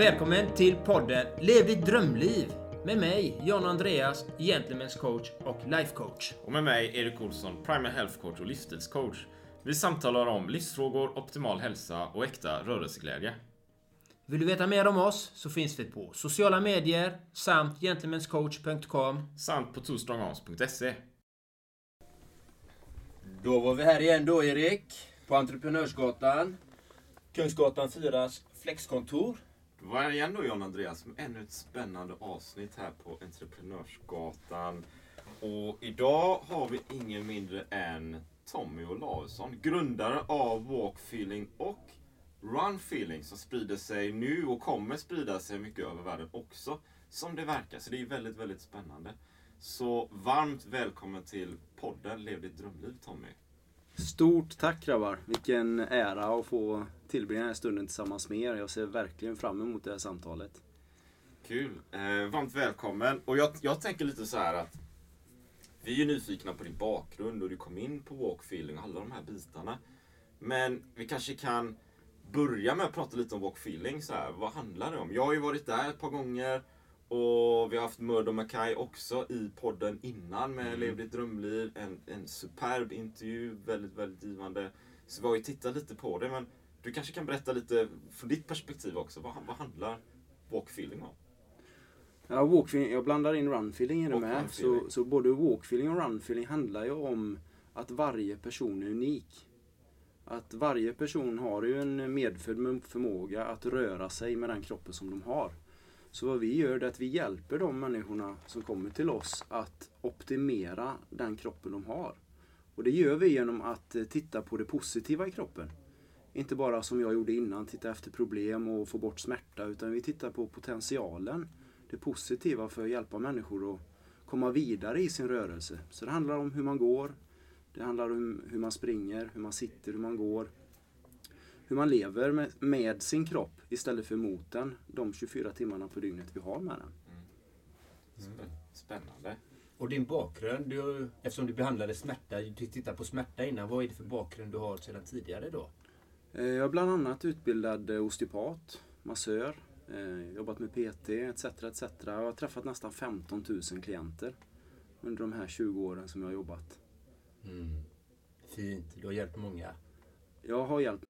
Välkommen till podden Lev ditt drömliv med mig, John Andreas, Gentlemen's coach och life coach. Och med mig, Erik Olsson, Primal Health Coach och livsstilscoach. Vi samtalar om livsfrågor, optimal hälsa och äkta rörelseglädje. Vill du veta mer om oss så finns vi på sociala medier samt gentlemanscoach.com. Samt på twostrongarms.se. Då var vi här igen då Erik, på Entreprenörsgatan. Kungsgatan 4s flexkontor. Då var jag igen då John Andreas med ännu ett spännande avsnitt här på Entreprenörsgatan. Och idag har vi ingen mindre än Tommy Olausson, grundare av Walk Feeling och Run Feeling som sprider sig nu och kommer sprida sig mycket över världen också. Som det verkar. Så det är väldigt, väldigt spännande. Så varmt välkommen till podden Lev ditt drömliv Tommy. Stort tack grabbar! Vilken ära att få tillbringa den här stunden tillsammans med er. Jag ser verkligen fram emot det här samtalet. Kul! Eh, varmt välkommen. Och jag, jag tänker lite så här att vi är ju nyfikna på din bakgrund och du kom in på walk feeling och alla de här bitarna. Men vi kanske kan börja med att prata lite om walk feeling. Så här. Vad handlar det om? Jag har ju varit där ett par gånger och vi har haft Murdo Mackay också i podden innan med mm. Lev ditt drömliv. En, en superb intervju, väldigt, väldigt givande. Så vi har ju tittat lite på det, men du kanske kan berätta lite från ditt perspektiv också. Vad, vad handlar walkfeeling om? Ja, walkfeeling, jag blandar in runfeeling i det med. Så, så både walkfeeling och runfeeling handlar ju om att varje person är unik. Att varje person har ju en medfödd förmåga att röra sig med den kroppen som de har. Så vad vi gör är att vi hjälper de människorna som kommer till oss att optimera den kroppen de har. Och det gör vi genom att eh, titta på det positiva i kroppen. Inte bara som jag gjorde innan, titta efter problem och få bort smärta, utan vi tittar på potentialen, det positiva för att hjälpa människor att komma vidare i sin rörelse. Så det handlar om hur man går, det handlar om hur man springer, hur man sitter, hur man går, hur man lever med, med, sin kropp istället för mot den de 24 timmarna på dygnet vi har med den. Mm. Spännande. Och din bakgrund, du, eftersom du behandlade smärta, du tittade på smärta innan, vad är det för bakgrund du har sedan tidigare då? Eh, jag är bland annat utbildad eh, osteopat, massör, eh, jobbat med PT etc. etc. Jag har träffat nästan 15 000 klienter under de här 20 åren som jag har jobbat. Mm. Fint, du har hjälpt många. Jag har hjälpt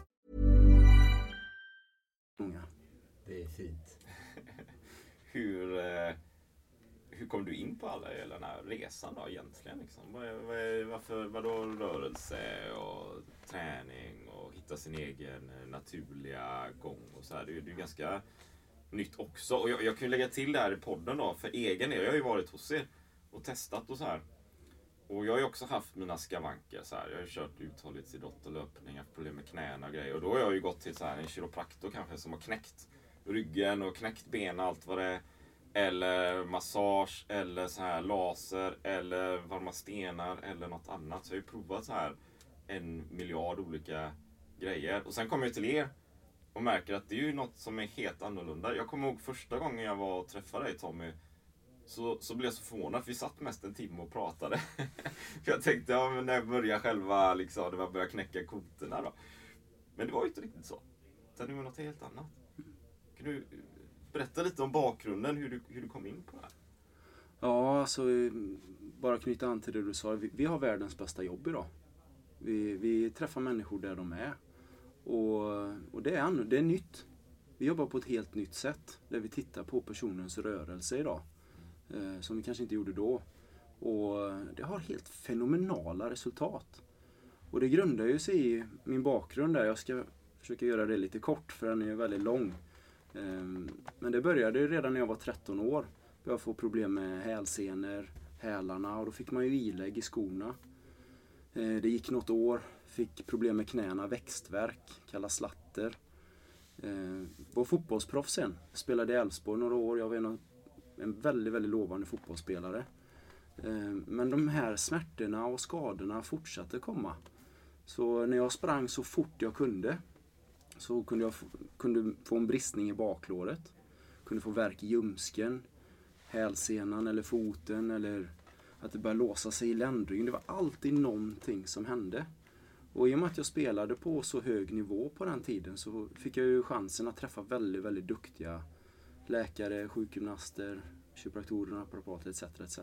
kom du in på alla hela den här resan då egentligen? Liksom? Vad är, vad är, varför, vadå rörelse och träning och hitta sin egen eh, naturliga gång och så här. Det är ju ganska nytt också. Och jag, jag kan ju lägga till det här i podden då, för egen del. Jag har ju varit hos er och testat och så här. Och jag har ju också haft mina skavanker. Så här. Jag har ju kört uthållighetsidrott och löpning, haft problem med knäna och grejer. Och då har jag ju gått till så här, en kiropraktor kanske som har knäckt ryggen och knäckt ben och allt vad det är. Eller massage, eller så här laser, eller varma stenar, eller något annat. Så jag har ju provat så här en miljard olika grejer. Och sen kommer jag till er och märker att det är ju något som är helt annorlunda. Jag kommer ihåg första gången jag var och träffade dig Tommy. Så, så blev jag så förvånad, för vi satt mest en timme och pratade. för jag tänkte, ja men när jag börjar själva, liksom, när var börja knäcka koterna då. Men det var ju inte riktigt så. Utan det var något helt annat. Kan du berätta lite om bakgrunden, hur du, hur du kom in på det här? Ja, alltså bara knyta an till det du sa. Vi, vi har världens bästa jobb idag. Vi, vi träffar människor där de är. Och, och det, är, det är nytt. Vi jobbar på ett helt nytt sätt. Där vi tittar på personens rörelse idag. Eh, som vi kanske inte gjorde då. Och det har helt fenomenala resultat. Och det grundar ju sig i min bakgrund där. Jag ska försöka göra det lite kort för den är ju väldigt lång. Ehm, men det började redan när jag var 13 år. Jag få problem med hälsenor, hälarna och då fick man ju ilägg i skorna. Ehm, det gick något år, fick problem med knäna, växtverk, kallas slatter. Ehm, var fotbollsproffs sen, spelade i Elfsborg några år. Jag var en, en väldigt, väldigt lovande fotbollsspelare. Men de här smärtorna och skadorna fortsatte komma. Så när jag sprang så fort jag kunde så kunde jag kunde få en bristning i baklåret. Kunde få värk i ljumsken, hälsenan eller foten eller att det började låsa sig i ländryggen. Det var alltid någonting som hände. Och i och med att jag spelade på så hög nivå på den tiden så fick jag ju chansen att träffa väldigt, väldigt duktiga läkare, sjukgymnaster, kiropraktorer, naprapater etc, etc.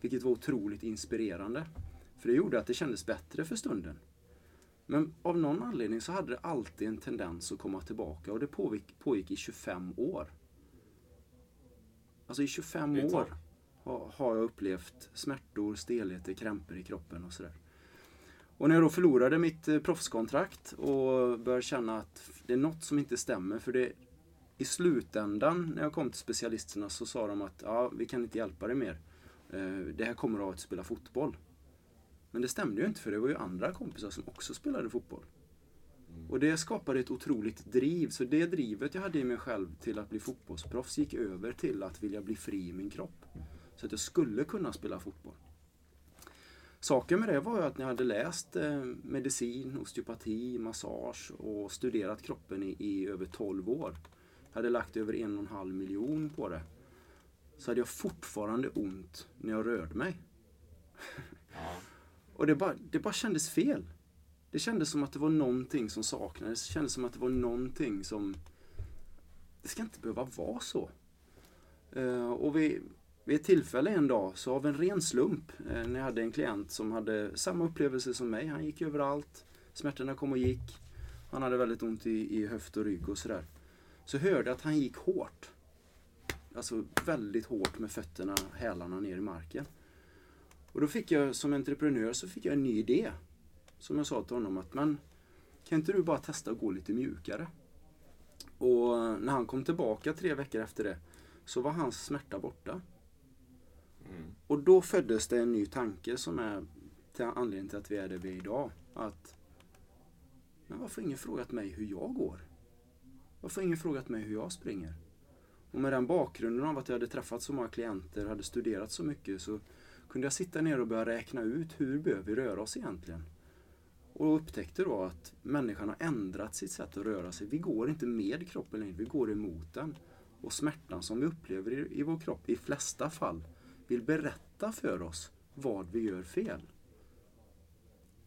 Vilket var otroligt inspirerande. För det gjorde att det kändes bättre för stunden. Men av någon anledning så hade det alltid en tendens att komma tillbaka och det pågick, pågick i 25 år. Alltså i 25 år har jag upplevt smärtor, stelheter, krämpor i kroppen och sådär. Och när jag då förlorade mitt eh, proffskontrakt och började känna att det är något som inte stämmer. För det, i slutändan när jag kom till specialisterna så sa de att ja, vi kan inte hjälpa dig mer. Eh, det här kommer av att spela fotboll. Men det stämde ju inte för det var ju andra kompisar som också spelade fotboll. Och det skapade ett otroligt driv. Så det drivet jag hade i mig själv till att bli fotbollsproffs gick över till att vilja bli fri i min kropp. Så att jag skulle kunna spela fotboll. Saken med det var ju att när jag hade läst eh, medicin, osteopati, massage och studerat kroppen i, i över 12 år. Jag hade lagt över en och en halv miljon på det. Så hade jag fortfarande ont när jag rörde mig. Och det bara, det bara kändes fel. Det kändes som att det var någonting som saknades. Det kändes som att det var någonting som... Det ska inte behöva vara så. Uh, och vi, vid ett tillfälle en dag, så av en ren slump, uh, när jag hade en klient som hade samma upplevelse som mig. Han gick överallt. Smärtorna kom och gick. Han hade väldigt ont i, i höft och rygg och sådär. Så hörde jag att han gick hårt. Alltså väldigt hårt med fötterna, hälarna ner i marken. Och då fick jag som entreprenör så fick jag en ny idé som jag sa till honom att men kan inte du bara testa att gå lite mjukare? Och när han kom tillbaka tre veckor efter det så var hans smärta borta. Mm. Och då föddes det en ny tanke som är till anledningen till att vi är där vi är idag. Att men varför har ingen frågat mig hur jag går? Varför har ingen frågat mig hur jag springer? Och med den bakgrunden av att jag hade träffat så många klienter, hade studerat så mycket så kunde jag sitta ner och börja räkna ut hur behöver vi röra oss egentligen? Och upptäckte då att människan har ändrat sitt sätt att röra sig. Vi går inte med kroppen längre, vi går emot den. Och smärtan som vi upplever i, i vår kropp, i flesta fall, vill berätta för oss vad vi gör fel.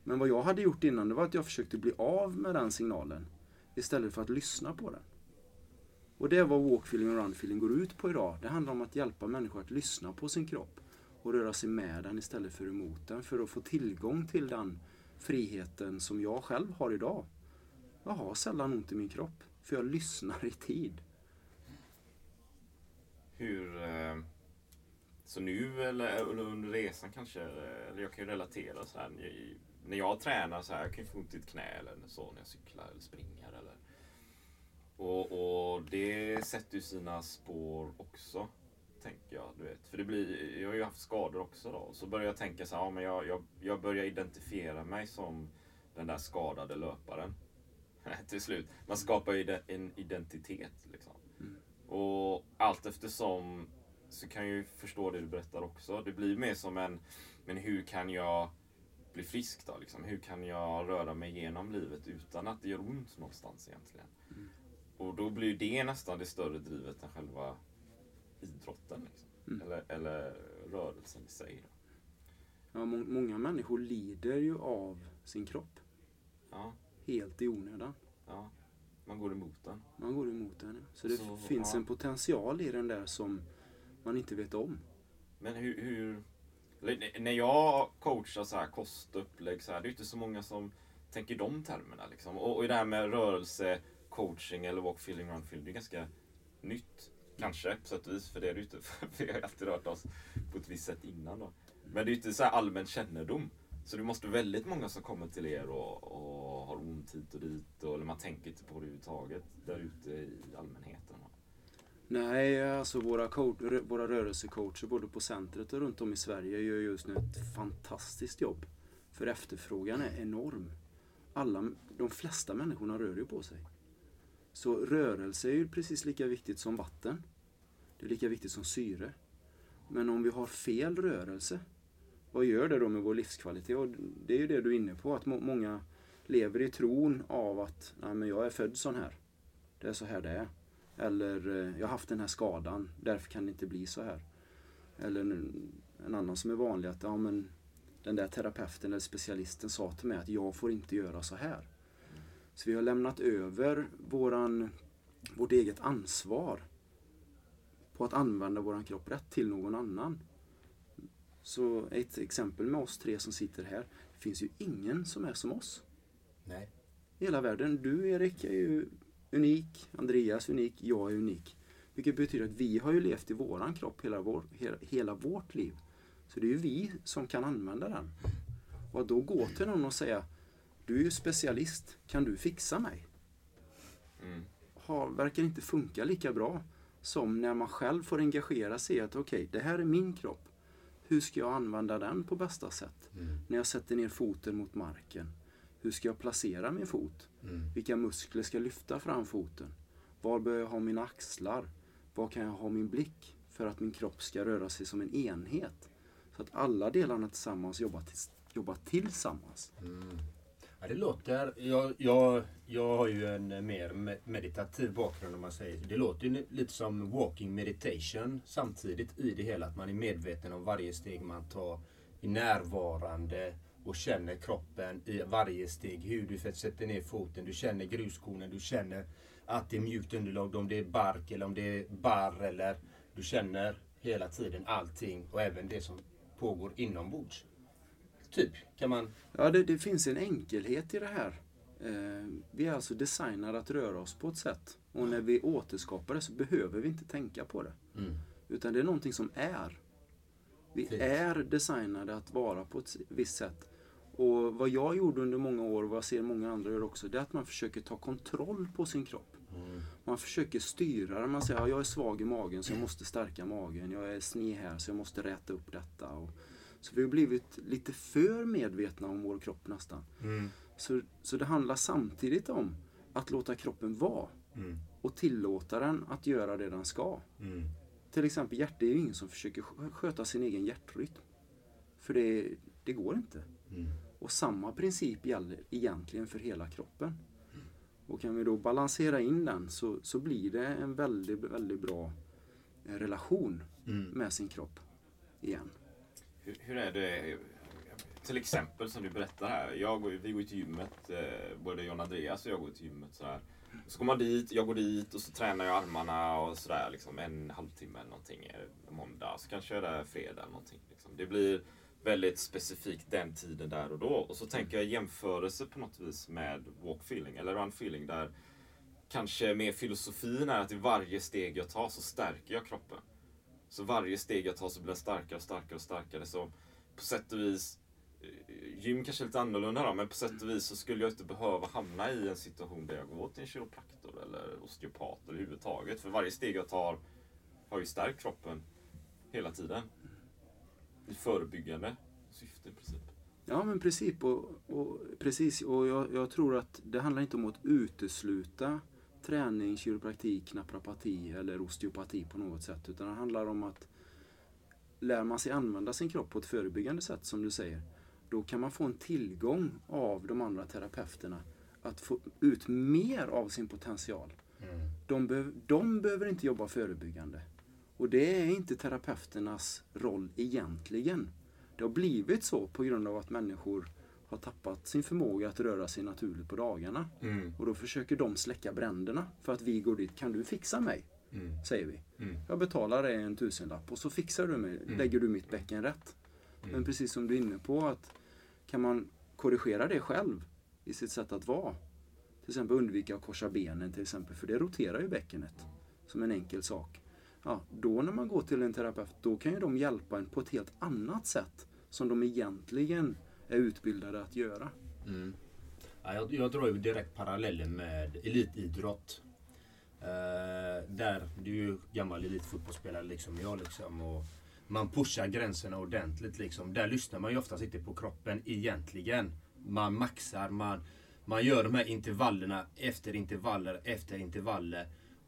Men vad jag hade gjort innan, det var att jag försökte bli av med den signalen istället för att lyssna på den. Och det är vad walk-feeling och run-feeling går ut på idag. Det handlar om att hjälpa människor att lyssna på sin kropp och röra sig med den istället för emot den för att få tillgång till den friheten som jag själv har idag. Jag har sällan ont i min kropp, för jag lyssnar i tid. Hur... Eh, så nu eller under resan kanske, eller jag kan ju relatera så här. När jag tränar så här, jag kan ju få ont i ett knä eller så när jag cyklar eller springer. Eller, och, och det sätter ju sina spår också tänker jag. Du vet. För det blir, jag har ju haft skador också då. Så börjar jag tänka så här, ja, men jag, jag, jag börjar identifiera mig som den där skadade löparen. Till slut. Man skapar ju en identitet. Liksom. Mm. Och allt eftersom så kan jag ju förstå det du berättar också. Det blir mer som en, men hur kan jag bli frisk då? Liksom? Hur kan jag röra mig genom livet utan att det gör ont någonstans egentligen? Mm. Och då blir det nästan det större drivet än själva idrotten. Liksom. Mm. Eller, eller rörelsen i sig. Då. Ja, må många människor lider ju av sin kropp. Ja, Helt i onödan. ja. Man går emot den. Man går emot den. Så det Så, finns ja. en potential i den där som man inte vet om. Men hur... hur när jag coachar så här kost och upplägg så här, det är inte så många som tänker de termerna. Liksom. Och, och det här med rörelse, coaching eller walk feeling, run feeling, det är ganska nytt. Kanske på sätt och vis, för det är det ju inte. För vi har ju alltid rört oss på ett visst sätt innan då. Men det är ju inte så här allmän kännedom. Så det måste vara väldigt många som kommer till er och, och har ont hit och dit. Och, eller man tänker inte på det överhuvudtaget där ute i allmänheten. Nej, alltså våra, coach, våra rörelsecoacher både på centret och runt om i Sverige gör just nu ett fantastiskt jobb. För efterfrågan är enorm. Alla, de flesta människorna rör ju på sig. Så rörelse är ju precis lika viktigt som vatten. Det är lika viktigt som syre. Men om vi har fel rörelse, vad gör det då med vår livskvalitet? Och det är ju det du är inne på, att må- många lever i tron av att Nej, men jag är född sån här. Det är så här det är. Eller eh, jag har haft den här skadan, därför kan det inte bli så här. Eller en, en annan som är vanlig att ja, men den där terapeuten eller specialisten sa till mig att jag får inte göra så här. Så vi har lämnat över våran, vårt eget ansvar på att använda våran kropp rätt till någon annan. Så ett exempel med oss tre som sitter här. Det finns ju ingen som är som oss Nej. i hela världen. Du Erik är ju unik, Andreas är unik, jag är unik. Vilket betyder att vi har ju levt i våran kropp hela, vår, hela, hela vårt liv. Så det är ju vi som kan använda den. Och att då gå till någon och säga Du är ju specialist, kan du fixa mig? Mm. Har, verkar inte funka lika bra som när man själv får engagera sig i att okej, det här är min kropp. Hur ska jag använda den på bästa sätt? När jag sätter ner foten mot marken. Hur ska jag placera min fot? Vilka muskler ska lyfta fram foten? Var bör jag ha mina axlar? Var kan jag ha min blick? För att min kropp ska röra sig som en enhet. Så att alla delarna tillsammans jobbar, tills, jobbar tillsammans. Ja, det låter... Jag, jag, jag har ju en eh, mer meditativ bakgrund om man säger Det låter ju lite som walking meditation samtidigt i det hela. Att man är medveten om varje steg man tar. Är närvarande och känner kroppen i varje steg. Hur du sätter ner foten. Du känner gruskornen. Du känner att det är mjukt underlag. Om det är bark eller om det är barr. Eller du känner hela tiden allting och även det som pågår inombords. Typ, kan man... Ja, det, det finns en enkelhet i det här. Eh, vi är alltså designade att röra oss på ett sätt. Och när vi återskapar det så behöver vi inte tänka på det. Utan det är någonting som är. Vi Fint. är designade att vara på ett visst sätt. Och vad jag gjorde under många år, och vad jag ser många andra gör också, det är att man försöker ta kontroll på sin kropp. Man försöker styra den. Man säger att jag är svag i magen så jag måste stärka magen. Jag är sned här så jag måste räta upp detta. Och, så vi har blivit lite för medvetna om vår kropp nästan. Så, så det handlar samtidigt om att låta kroppen vara och tillåta den att göra det den ska. Till exempel hjärtat är ju ingen som försöker skö- sköta sin egen hjärtrytm. För det, det går inte. Och samma princip gäller egentligen för hela kroppen. Och kan vi då balansera in den så, så blir det en väldigt, väldigt bra eh, relation med sin kropp igen. Hur, hur är det, till exempel som du berättar här. Jag vi går ju till gymmet, eh, både John Andreas och jag går till gymmet. Sådär. Så går man dit, jag går dit och så tränar jag armarna och sådär liksom en halvtimme eller någonting eh, måndag. Så kanske jag är där fredag eller någonting. Liksom. Det blir väldigt specifikt den tiden där och då. Och så tänker jag jämförelse på något vis med walk feeling eller run feeling där kanske mer filosofin är att i varje steg jag tar så stärker jag kroppen. Så varje steg jag tar så blir den starkare och starkare och starkare. Så på sätt och vis, eh, gym kanske är lite annorlunda då, men på sätt och vis så skulle jag inte behöva hamna i en situation där jag går till en kiropraktor eller osteopat överhuvudtaget. För varje steg jag tar har ju stärkt kroppen hela tiden. I förebyggande syfte i princip. Ja men precis. Och, och, precis, och jag, jag tror att det handlar inte om att utesluta träning, kiropraktik, naprapati eller osteopati på något sätt. Utan det handlar om att lär man sig använda sin kropp på ett förebyggande sätt som du säger. då kan man få en tillgång av de andra terapeuterna att få ut mer av sin potential. Mm. De, behöv, de behöver inte jobba förebyggande. Och det är inte terapeuternas roll egentligen. Det har blivit så på grund av att människor har tappat sin förmåga att röra sig naturligt på dagarna. Mm. Och då försöker de släcka bränderna för att vi går dit. Kan du fixa mig? Mm. Säger vi. Mm. Jag betalar dig en tusenlapp och så fixar du mig, Mm. lägger du mitt bäcken rätt. Mm. Men precis som du är inne på att kan man korrigera det själv i sitt sätt att vara. Till exempel undvika att korsa benen till exempel, för det roterar ju bäckenet. Som en enkel sak. Ja, då när man går till en terapeut, då kan ju de hjälpa en på ett helt annat sätt. Som de egentligen är utbildade att göra. Mm. Ja, jag, jag drar ju direkt parallellen med elitidrott. Eh, där, du är ju gammal elitfotbollsspelare liksom jag liksom. Och man pushar gränserna ordentligt liksom. Där lyssnar man ju oftast inte på kroppen egentligen. Man maxar, man, man gör de här intervallerna efter intervaller efter intervaller.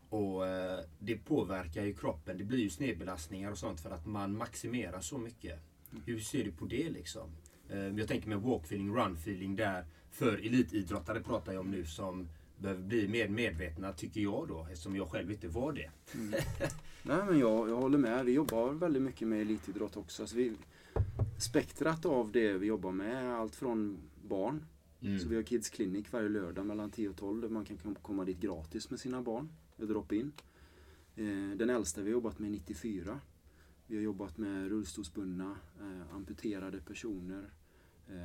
Och eh, det påverkar ju kroppen. Det blir ju snedbelastningar och sånt för att man maximerar så mycket. Hur ser du på det liksom? Eh, Jag tänker med walk-feeling, run-feeling där. För elitidrottare pratar jag om nu som behöver bli mer medvetna, tycker jag då, eftersom jag själv inte var det. Nej men jag, jag håller med. Vi jobbar väldigt mycket med elitidrott också. Alltså vi, spektrat av det vi jobbar med är allt från barn. Mm. Så vi har Kids Clinic varje lördag mellan 10 och 12 där man kan kom- komma dit gratis med sina barn. Drop-in. Eh, den äldsta vi har jobbat med är 94. Vi har jobbat med rullstolsbundna, eh, amputerade personer,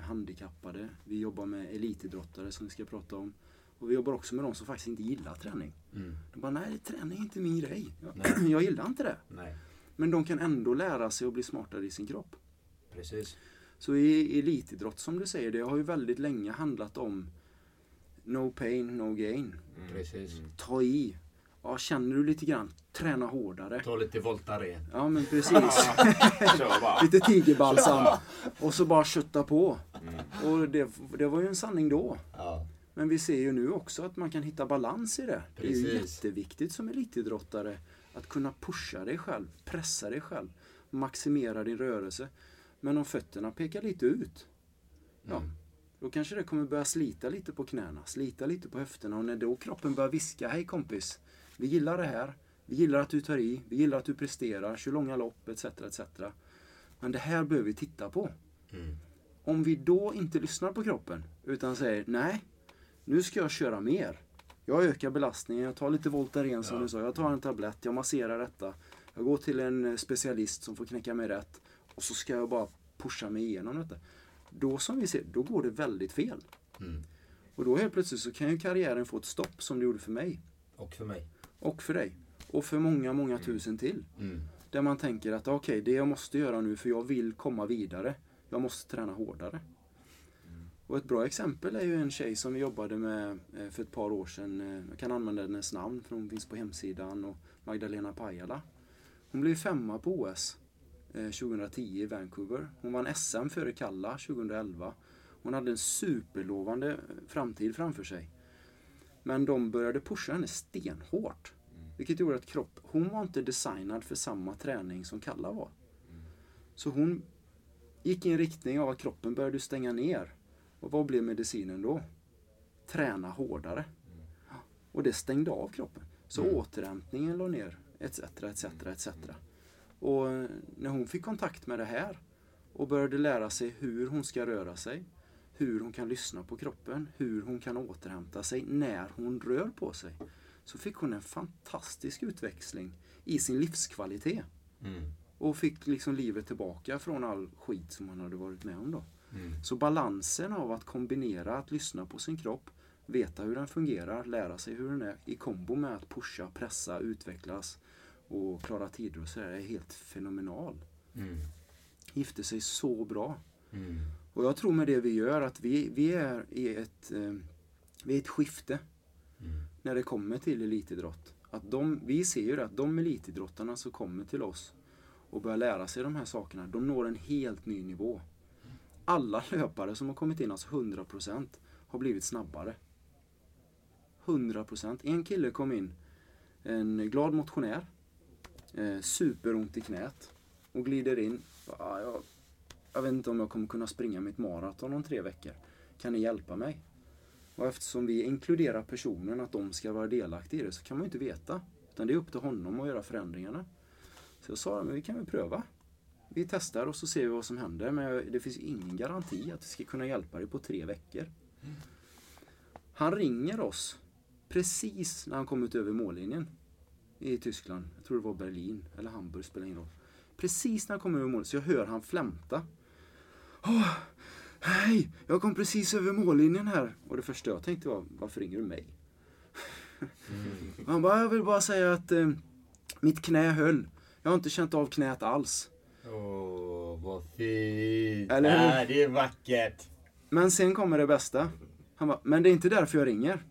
handikappade. Vi jobbar med elitidrottare som vi ska prata om. Och vi jobbar också med de som faktiskt inte gillar träning. Mm. De bara, nej träning är inte min grej. Jag, jag gillar inte det. Nej, Men de kan ändå lära sig att bli smartare i sin kropp. precis. Så i elitidrott som du säger, det har ju väldigt länge handlat om no pain, no gain. Mm. Precis. Ta i. Ja, känner du lite grann, träna hårdare. Ta lite Voltaren. Ja men precis. Lite tigerbalsam. Och så bara kötta på. Mm. Och det, det var ju en sanning då. Ja. Men vi ser ju nu också att man kan hitta balans i det. Det är ju Precis. jätteviktigt som elitidrottare att kunna pusha dig själv, pressa dig själv, maximera din rörelse. Men om fötterna pekar lite ut, ja, Mm. då kanske det kommer börja slita lite på knäna, slita lite på höfterna och när då kroppen börjar viska, hej kompis, vi gillar det här, vi gillar att du tar i, vi gillar att du presterar, kör långa lopp etc. etc. Men det här behöver vi titta på. Mm. Om vi då inte lyssnar på kroppen utan säger nej, nu ska jag köra mer. Jag ökar belastningen, jag tar lite Voltaren som Ja. du sa, jag tar en tablett, jag masserar detta. Jag går till en eh, specialist som får knäcka mig rätt och så ska jag bara pusha mig igenom detta. Då som vi ser, då går det väldigt fel. Mm. Och då helt plötsligt så kan ju karriären få ett stopp som det gjorde för mig. Och för mig. Och för dig. Och för många, många tusen till. Mm. Där man tänker att okej, det jag måste göra nu för jag vill komma vidare. Jag måste träna hårdare. Och ett bra exempel är ju en tjej som vi jobbade med eh, för ett par år sedan. Eh, Jag kan använda hennes namn för hon finns på hemsidan. Och Magdalena Pajala. Hon blev femma på OS eh, 2010 i Vancouver. Hon vann SM före Kalla 2011. Hon hade en superlovande eh, framtid framför sig. Men de började pusha henne stenhårt. Vilket gjorde att kropp, hon var inte designad för samma träning som Kalla var. Så hon gick i en riktning av att kroppen började stänga ner. Och vad blev medicinen då? Träna hårdare. Och det stängde av kroppen. Så Mm. återhämtningen låg ner, etc, etc, etc. Och eh, när hon fick kontakt med det här och började lära sig hur hon ska röra sig, hur hon kan lyssna på kroppen, hur hon kan återhämta sig när hon rör på sig. Så fick hon en fantastisk utväxling i sin livskvalitet. Mm. Och fick liksom livet tillbaka från all skit som hon hade varit med om då. Mm. Så balansen av att kombinera att lyssna på sin kropp, veta hur den fungerar, lära sig hur den är i kombo med att pusha, pressa, utvecklas och klara tider och sådär är helt fenomenal. Mm. Gifter sig så bra. Mm. Och jag tror med det vi gör att vi, vi är i ett, eh, vi är ett skifte Mm när det kommer till elitidrott. Att de, vi ser ju det att de elitidrottarna som kommer till oss och börjar lära sig de här sakerna, de når en helt ny nivå. Alla löpare som har kommit in, alltså 100%, har blivit snabbare. 100%. En kille kom in, en glad motionär, eh, superont i knät och glider in. Jag jag vet inte om jag kommer kunna springa mitt maraton om tre veckor. Kan ni hjälpa mig? Och eftersom vi inkluderar personen, att de ska vara delaktiga i det, så kan man ju inte veta. Utan det är upp till honom att göra förändringarna. Så jag sa, men vi kan väl pröva. Vi testar och så ser vi vad som händer. Men det finns ingen garanti att vi ska kunna hjälpa dig på tre veckor. Han ringer oss precis när han kommit över mållinjen i Tyskland. Jag tror det var Berlin eller Hamburg, spelar ingen roll. Precis när han kommer över målet så jag hör han flämta. Oh, hej, jag kom precis över mållinjen här. Och det första jag tänkte var, varför ringer du mig? Mm. Han bara, jag vill bara säga att eh, mitt knä höll. Jag har inte känt av knät alls. Åh, oh, vad fint. Eller äh, det är vackert. Men sen kommer det bästa. Han bara, men det är inte därför jag ringer.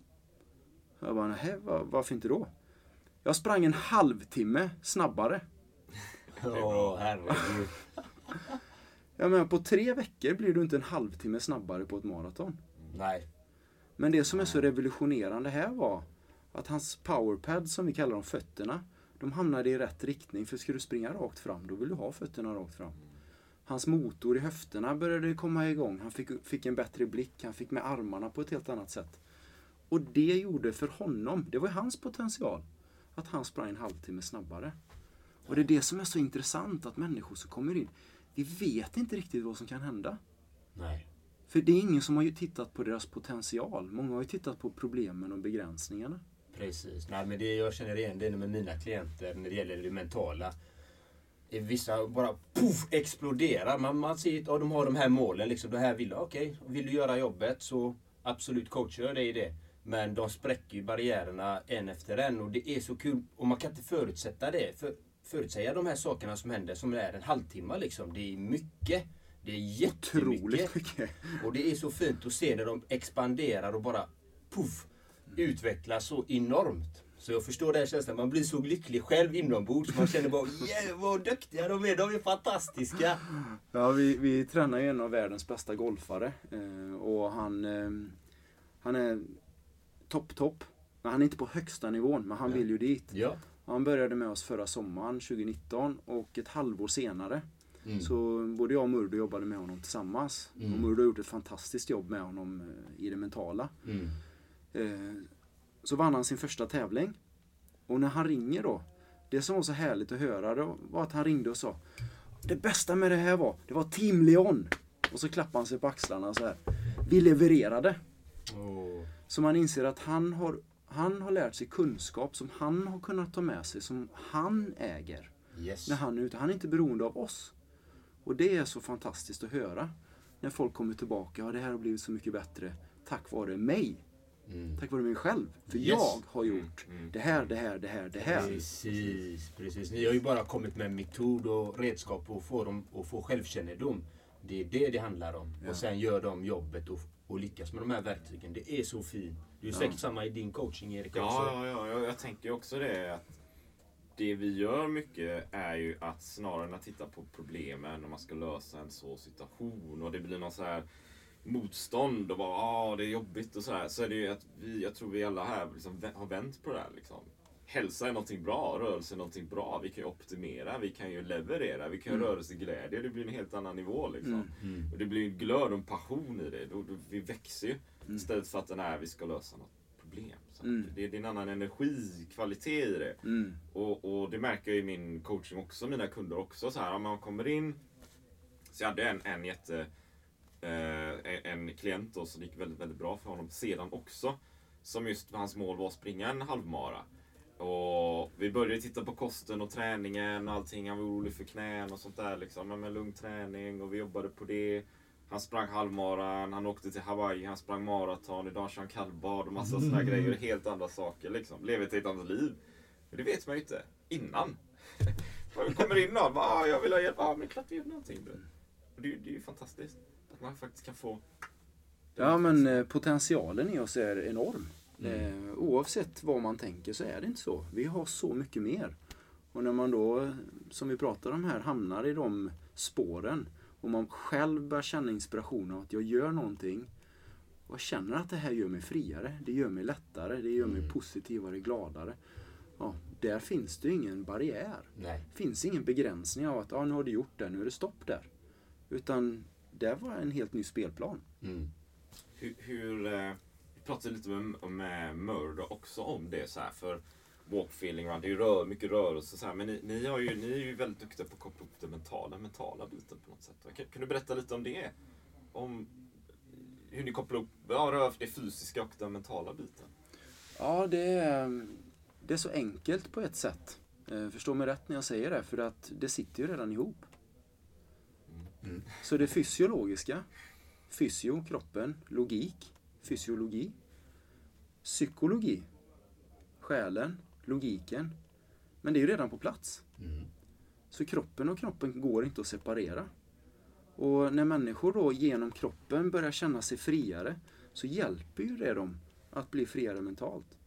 Jag bara, nej, var, varför inte då? Jag sprang en halvtimme snabbare. Åh, oh, herregud. Jag menar, på tre veckor blir du inte en halvtimme snabbare på ett maraton. Nej. Men det som är så revolutionerande här var att hans powerpad, som vi kallar dem, fötterna, de hamnade i rätt riktning. För ska du springa rakt fram, då vill du ha fötterna rakt fram. Hans motor i höfterna började komma igång. Han fick, fick en bättre blick. Han fick med armarna på ett helt annat sätt. Och det gjorde för honom, det var hans potential, att han sprang en halvtimme snabbare. Och det är det som är så intressant, att människor som kommer in, vi vet inte riktigt vad som kan hända. Nej. För det är ingen som har ju tittat på deras potential. Många har ju tittat på problemen och begränsningarna. Precis. Nej, men det, jag känner igen det med mina klienter när det gäller det mentala. Vissa bara puff, exploderar. Man, man ser att ja, de har de här målen. Liksom, det här vill Okej, okay, vill du göra jobbet så absolut coacha dig i det. Men de spräcker ju barriärerna en efter en och det är så kul. Och man kan inte förutsätta det. För, förutsäga de här sakerna som händer som är en halvtimme liksom. Det är mycket. Det är jättemycket. mycket. Och det är så fint att se när de expanderar och bara puff, utvecklas så enormt. Så jag förstår den känslan. Man blir så lycklig själv inombords. Man känner bara yeah, vad duktiga de är. De är fantastiska. Ja, vi, vi tränar ju en av världens bästa golfare. Eh, och han, eh, han är topp, topp. Han är inte på högsta nivån, men han ja. vill ju dit. Ja. Han började med oss förra sommaren 2019 och ett halvår senare mm. så både jag och Murdo jobbade med honom tillsammans. Mm. Och Murdo har gjort ett fantastiskt jobb med honom eh, i det mentala. Mm. Eh, så vann han sin första tävling. Och när han ringer då, det som var så härligt att höra det var att han ringde och sa Det bästa med det här var, det var Team Leon. Och så klappade han sig på axlarna så här. Vi levererade. Oh. Så man inser att han har, han har lärt sig kunskap som han har kunnat ta med sig, som han äger. Yes. När han är ute. Han är inte beroende av oss. Och det är så fantastiskt att höra. När folk kommer tillbaka, ja det här har blivit så mycket bättre tack vare mig. Mm. Tack vare mig själv. För yes. jag har gjort mm. det här, det här, det här, det här. Precis, precis. Ni har ju bara kommit med metod och redskap och få dem att få självkännedom. Det är det det handlar om. Ja. Och sen gör de jobbet och, och lyckas med de här verktygen. Det är så fint. Det är ja. säkert samma i din coaching Erik. Ja, ja, ja, ja, jag tänker också det. att det vi gör mycket är ju att snarare än att titta på problemen när man ska lösa en svår situation och det blir någon så här motstånd och bara ah, det är jobbigt och så här. Så är det ju att vi, jag tror vi alla här liksom har vänt på det här. Liksom. Hälsa är någonting bra, rörelse är någonting bra. Vi kan ju optimera, vi kan ju leverera, vi kan ju mm. rörelseglädje. Det blir en helt annan nivå liksom. Mm. Mm. Och det blir en glöd och en passion i det. Då, då, vi växer ju. Mm. Istället för att den är vi ska lösa något problem. Mm. Det, det är en annan energikvalitet i det. Mm. Och, och, det märker jag i min coaching också, mina kunder också. Så här, om man kommer in. Så jag hade en, en jätte eh, en klient då, som gick väldigt, väldigt bra för honom sedan också. Som just hans mål var att springa en halvmara. Och vi började titta på kosten och träningen och allting. Han var orolig för knän och sånt där. Liksom. Men med lugn träning och vi jobbade på det. Han sprang halvmaran, han åkte till Hawaii, han sprang maraton, idag kör han kallbad och massa mm. sådana grejer. Helt andra saker liksom. Lever ett helt annat liv. Men det vet man ju inte innan. Man kommer in någon bara, ah, jag vill ha hjälp. Ja, ah, men klart vi gör någonting. Det, det är ju fantastiskt att man faktiskt kan få... Ja men eh, potentialen i oss är enorm. Mm. Eh, oavsett vad man tänker så är det inte så. Vi har så mycket mer. Och när man då, som vi pratar om här, hamnar i de spåren och man själv börjar känna inspiration av att jag gör någonting och känner att det här gör mig friare, det gör mig lättare, det gör mig mm. positivare, gladare. Ja, där finns det ingen barriär. Nej. Det finns ingen begränsning av att ah, nu har du gjort det, nu är det stopp där. Utan det var en helt ny spelplan. Mm. Hur, hur eh, pratade lite med, med Murdo också om det så här för walk feeling run, det är ju rör, mycket rörelse så här, men ni, ni, har ju, ni är ju väldigt duktiga på att koppla ihop den mentala, mentala biten på något sätt. Kan, kan du berätta lite om det? Om hur ni kopplar ihop ja, det fysiska och den mentala biten? Ja, det är, det är så enkelt på ett sätt. Eh, förstå mig rätt när jag säger det, för att det sitter ju redan ihop. Mm. Så det fysiologiska, fysio, kroppen, logik, fysiologi, psykologi, själen, logiken. Men det är ju redan på plats. Mm. Så kroppen och kroppen går inte att separera. Och när människor då genom kroppen börjar känna sig friare så hjälper ju det dem att bli friare mentalt.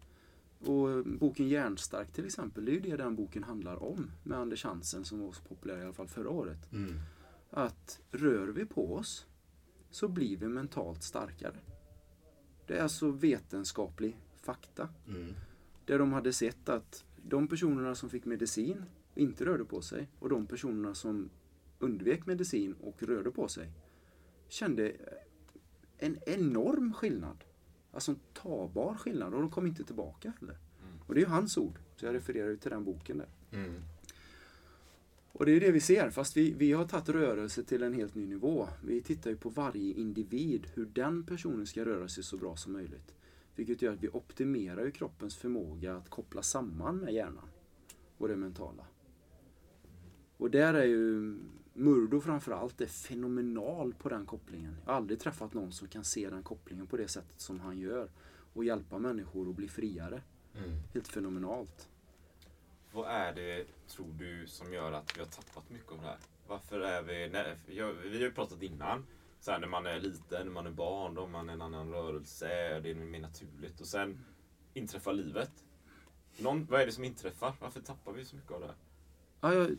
Och boken Hjärnstark till exempel, det är ju det den boken handlar om med Anders Hansen som var så populär i alla fall förra året. Mm. Att rör vi på oss så blir vi mentalt starkare. Det är alltså vetenskaplig fakta. Mm. Där de hade sett att de personerna som fick medicin inte rörde på sig och de personerna som undvek medicin och rörde på sig kände en enorm skillnad. Alltså en tabar skillnad och de kom inte tillbaka heller. Och det är ju hans ord, så jag refererar ju till den boken där. Mm. Och det är det vi ser, fast vi, vi har tagit rörelse till en helt ny nivå. Vi tittar ju på varje individ, hur den personen ska röra sig så bra som möjligt. Vilket gör att vi optimerar ju kroppens förmåga att koppla samman med hjärnan och det mentala. Och där är ju Murdo framförallt är fenomenal på den kopplingen. Jag har aldrig träffat någon som kan se den kopplingen på det sättet som han gör. Och hjälpa människor att bli friare. Mm. Helt fenomenalt. Vad är det, tror du, som gör att vi har tappat mycket av det här? Varför är vi... Nej, vi har ju pratat innan. Så här, när man är liten, när man är barn, då har man en annan rörelse. Det är mer naturligt. Och sen inträffar livet. Någon, vad är det som inträffar? Varför tappar vi så mycket av det? här? Ja, jag,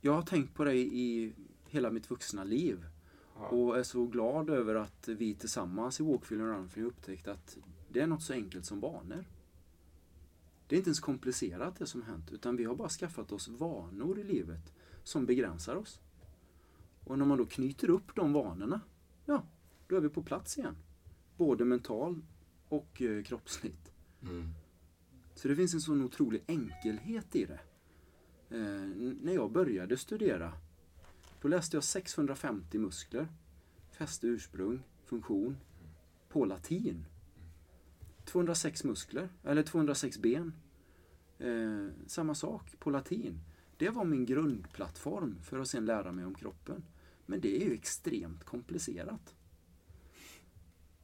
jag har tänkt på det i hela mitt vuxna liv. Ja. Och är så glad över att vi tillsammans i Walkfield och Runfield upptäckt att det är något så enkelt som vanor. Det är inte ens komplicerat det som hänt, utan vi har bara skaffat oss vanor i livet som begränsar oss. Och när man då knyter upp de vanorna, ja, då är vi på plats igen. Både mental och eh, kroppsligt. Mm. Så det finns en sån otrolig enkelhet i det. Eh, när jag började studera, då läste jag 650 muskler, fäste, ursprung, funktion, på latin. 206 muskler, eller 206 ben. Eh, samma sak på latin. Det var min grundplattform för att sen lära mig om kroppen. Men det är ju extremt komplicerat.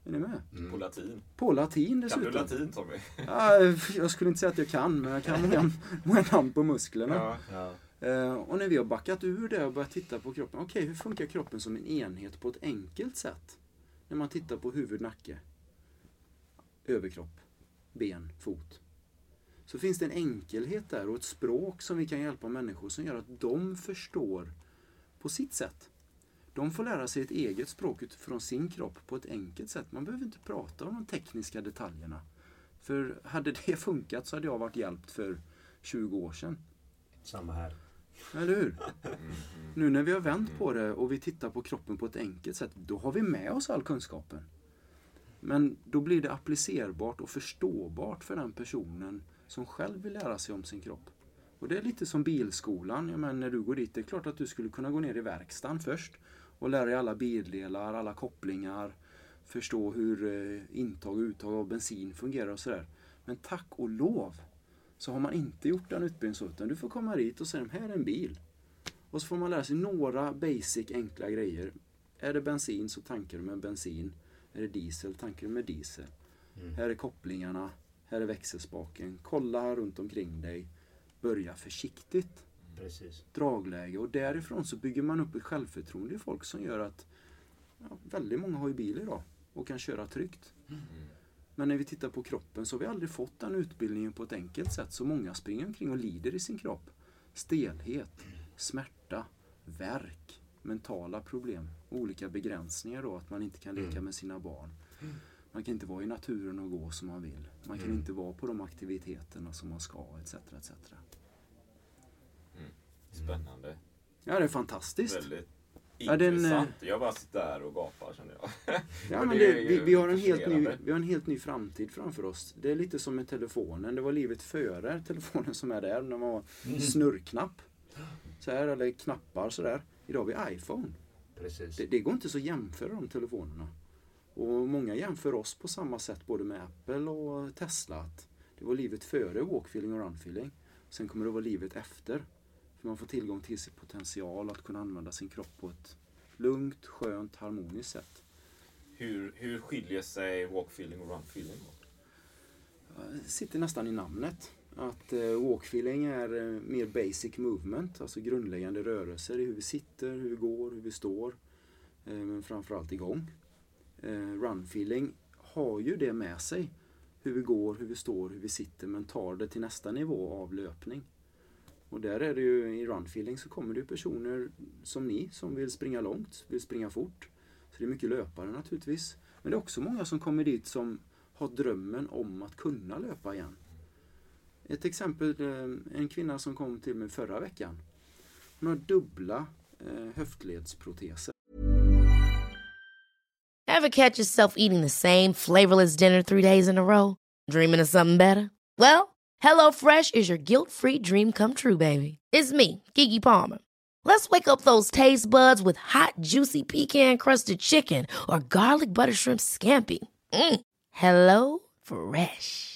Är ni med? På latin. På latin Kan dessutom. du latin Tommy? Ja, jag skulle inte säga att jag kan, men jag kan många, namn på musklerna. Ja. Ja. Eh, och när vi har backat ur det och börjat titta på kroppen. Okej, hur funkar kroppen som en enhet på ett enkelt sätt? När man tittar på huvud, nacke, överkropp, ben, fot. Så finns det en enkelhet där och ett språk som vi kan hjälpa människor som gör att de förstår på sitt sätt. De får lära sig ett eget språk utifrån sin kropp på ett enkelt sätt. Man behöver inte prata om de tekniska detaljerna. För hade det funkat så hade jag varit hjälpt för 20 år sedan. Samma här. Eller hur? Nu när vi har vänt på det och vi tittar på kroppen på ett enkelt sätt, då har vi med oss all kunskapen. Men då blir det applicerbart och förståbart för den personen som själv vill lära sig om sin kropp. Och det är lite som bilskolan. Jag menar, när du går dit, det är klart att du skulle kunna gå ner i verkstaden först och lära dig alla bildelar, alla kopplingar, förstå hur eh, intag och uttag av bensin fungerar och sådär. Men tack och lov så har man inte gjort den utbildningen så, utan du får komma dit och säga här är en bil. Och så får man lära sig några basic enkla grejer. Är det bensin så tankar du med bensin. Är det diesel tankar du med diesel. Här är kopplingarna. Här är växelspaken. Kolla runt omkring dig. Börja försiktigt. Precis. Dragläge. Och därifrån så bygger man upp ett självförtroende i folk som gör att ja, väldigt många har ju bil idag och kan köra tryggt. Men när vi tittar på kroppen så har vi aldrig fått den utbildningen på ett enkelt sätt. Så många springer omkring och lider i sin kropp. Stelhet, smärta, värk, mentala problem, olika begränsningar då. Att man inte kan leka med sina barn. Man kan inte vara i naturen och gå som man vill. Man kan inte vara på de aktiviteterna som man ska, etc. etc. Spännande. Ja, det är fantastiskt. Väldigt. Ja, den, Intressant. Jag bara sitter där och gapar känner jag. Ja, men det vi, vi, har en helt ny, vi har en helt ny framtid framför oss. Det är lite som med telefonen. Det var livet före telefonen som är där. När man var snurrknapp. Så här, eller knappar sådär. Idag har vi iPhone. Precis. Det, det går inte så att jämföra de telefonerna. Och många jämför oss på samma sätt både med Apple och Tesla. Att det var livet före walkfeeling och runfeeling. Sen kommer det vara livet efter. För man får tillgång till sin potential att kunna använda sin kropp på ett lugnt, skönt, harmoniskt sätt. Hur, hur skiljer sig walkfeeling och runfeeling åt? Det sitter nästan i namnet. Att eh, walkfeeling är eh, mer basic movement, alltså grundläggande rörelser i hur vi sitter, hur vi går, hur vi står. Eh, men framförallt igång. Eh, runfeeling har ju det med sig. Hur vi går, hur vi står, hur vi sitter, men tar det till nästa nivå av löpning. Och där är det ju, i runfeeling så kommer det ju personer som ni som vill springa långt, vill springa fort. Så det är mycket löpare naturligtvis. Men det är också många som kommer dit som har drömmen om att kunna löpa igen. Ett exempel, eh, en kvinna som kom till mig förra veckan. Hon har dubbla eh, höftledsproteser. Ever catch yourself eating the same flavorless dinner three days in a row? Dreaming of something better? Well, Hello Fresh is your guilt-free dream come true, baby. It's me, Gigi Palmer. Let's wake up those taste buds with hot, juicy pecan-crusted chicken or garlic butter shrimp scampi. Mm. Hello Fresh.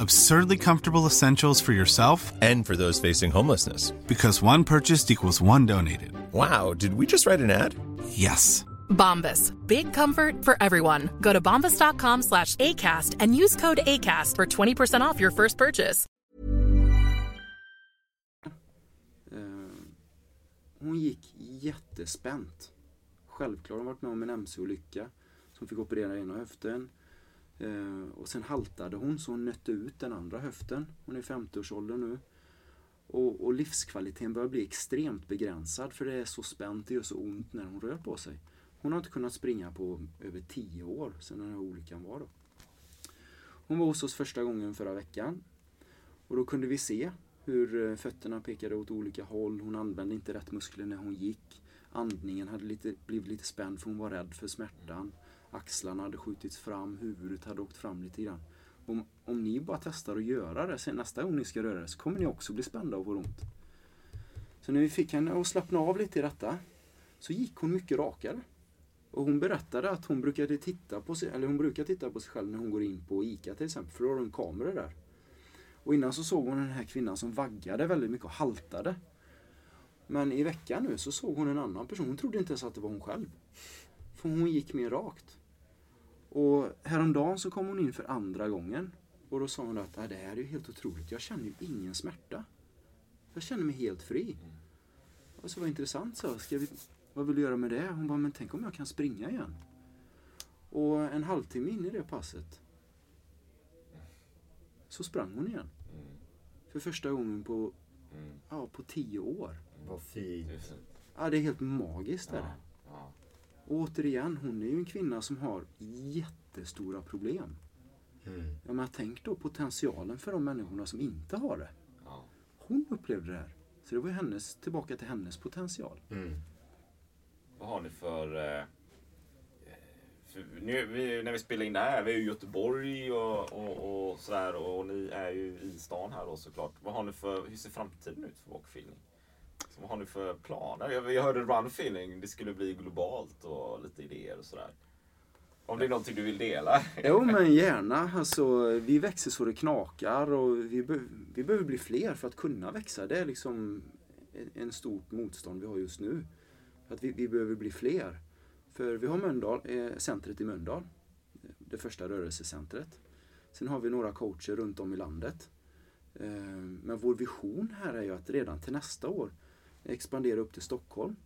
Absurdly comfortable essentials for yourself And for those facing homelessness. because one purchased equals one donated. Wow, did we just write an ad? Yes. Bombas. Big comfort for everyone. Go to bombas.com slash ACAST and use code ACAST for 20% off your first purchase. Eh, hon gick jättespänt. Självklart har hon varit med om en MC-olycka. Så hon fick operera ena höften. Eh, och sen haltade hon så hon nötte ut den andra höften. Hon är i 50-årsåldern nu. Och, och livskvaliteten börjar bli extremt begränsad för det är så spänt, det gör så ont när hon rör på sig. Hon har inte kunnat springa på över 10 år sedan den här olyckan var då. Hon var hos oss första gången förra veckan. Och då kunde vi se hur eh, fötterna pekade åt olika håll. Hon använde inte rätt muskler när hon gick. Andningen hade lite, blivit lite spänd för hon var rädd för smärtan. Axlarna hade skjutits fram, huvudet hade åkt fram lite grann. Om, om ni bara testar att göra det sen nästa gång ni ska röra er så kommer ni också bli spända och få ont. Så när vi fick henne att slappna av lite i detta så gick hon mycket rakare. Och hon berättade att hon brukade titta på sig, eller hon brukar titta på sig själv när hon går in på ICA till exempel, för då har hon kameror där. Och innan så såg hon den här kvinnan som vaggade väldigt mycket och haltade. Men i veckan nu så såg hon en annan person. Hon trodde inte ens att det var hon själv. För hon gick mer rakt. Och häromdagen så kom hon in för andra gången. Och då sa hon att "Ah, det här är ju helt otroligt. Jag känner ju ingen smärta. Jag känner mig helt fri. Och så var intressant så. Ska vi, vad vill du göra med det? Hon bara, men tänk om jag kan springa igen. Och en halvtimme in i det passet så sprang hon igen. För första gången på, ja, på tio år. Vad fint. Ja, det är helt magiskt. Är det. Och återigen, hon är ju en kvinna som har jättestora problem. Mm. Ja, men tänk då potentialen för de människorna som inte har det. Ja. Hon upplevde det här. Så det var ju hennes, tillbaka till hennes potential. Mm. Vad har ni för... Eh, för nu, vi, när vi spelar in det här, vi är i Göteborg och, och, och sådär och ni är ju i stan här då såklart. Vad har ni för, hur ser framtiden ut för walkfeeling? Så vad har ni för planer? Jag, jag hörde runfeeling, det skulle bli globalt och lite idéer och sådär. Om det är någonting du vill dela? Jo, men gärna. Alltså, vi växer så det knakar och vi, be vi behöver bli fler för att kunna växa. Det är liksom en, en stort motstånd vi har just nu. Att vi, vi behöver bli fler. För vi har Mölndal, eh, centret i Mölndal. Det första rörelsecentret. Sen har vi några coacher runt om i landet. Eh, men vår vision här är ju att redan till nästa år expandera upp till Stockholm.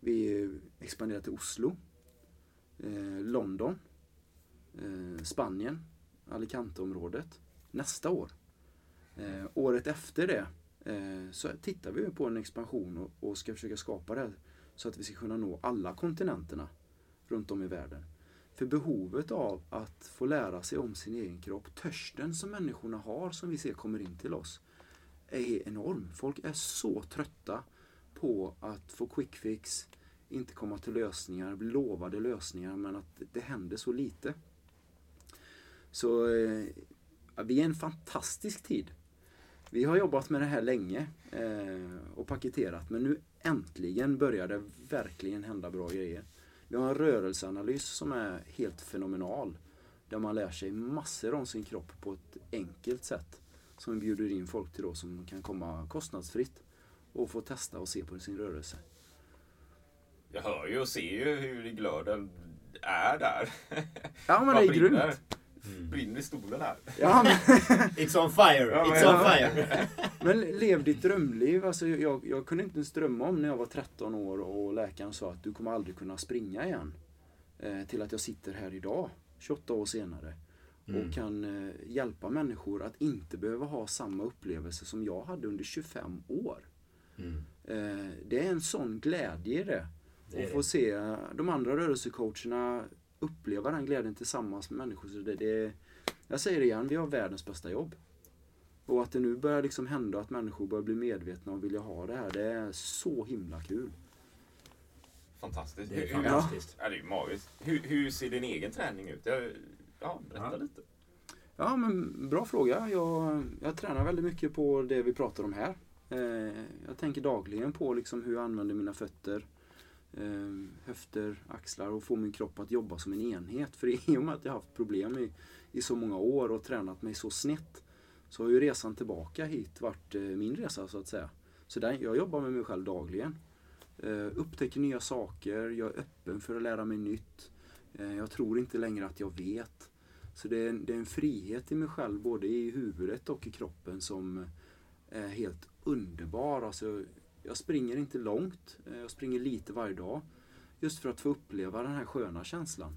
Vi expanderar till Oslo. Eh, London, eh, Spanien, Alicanteområdet nästa år. Eh, året efter det eh, så tittar vi på en expansion och, och ska försöka skapa det så att vi ska kunna nå alla kontinenterna runt om i världen. För behovet av att få lära sig om sin egen kropp, törsten som människorna har som vi ser kommer in till oss, är enorm. Folk är så trötta på att få quick fix, inte komma till lösningar, bli lovade lösningar men att det händer så lite. Så eh, vi är en fantastisk tid. Vi har jobbat med det här länge eh, och paketerat men nu äntligen börjar det verkligen hända bra grejer. Vi har en rörelseanalys som är helt fenomenal. Där man lär sig massor om sin kropp på ett enkelt sätt. Som vi bjuder in folk till då som kan komma kostnadsfritt och få testa och se på sin rörelse. Jag hör ju och ser ju hur glöden är där. Ja men det är grymt. Mm. Brinner i stolen här. Ja, men... It's on fire! Ja, It's on fire! men lev ditt drömliv. Alltså, jag, jag kunde inte ens drömma om när jag var 13 år och läkaren sa att du kommer aldrig kunna springa igen. Eh, till att jag sitter här idag, 28 år senare. Mm. Och kan eh, hjälpa människor att inte behöva ha samma upplevelse som jag hade under 25 år. Mm. Eh, det är en sån glädje i det. det och få se de andra rörelsecoacherna uppleva den glädjen tillsammans med människor. Så det, det, jag säger det igen, vi har världens bästa jobb. Och att det nu börjar liksom hända att människor börjar bli medvetna och vilja ha det här, det är så himla kul. Fantastiskt. Det är fantastiskt. Ja, det är magiskt. Hur, hur ser din egen träning ut? Jag, ja, berätta ja. lite. Ja, men bra fråga. Jag, jag tränar väldigt mycket på det vi pratar om här. Eh, jag tänker dagligen på liksom hur jag använder mina fötter eh, höfter, axlar och få min kropp att jobba som en enhet. För i och med att jag haft problem i, i så många år och tränat mig så snett så har ju resan tillbaka hit varit eh, min resa så att säga. Så där, jag jobbar med mig själv dagligen. Upptäcker nya saker, jag är öppen för att lära mig nytt. Jag tror inte längre att jag vet. Så det är, en, det är en frihet i mig själv både i huvudet och i kroppen som är helt underbar. Alltså, jag springer inte långt. Eh, jag springer lite varje dag. Just för att få uppleva den här sköna känslan.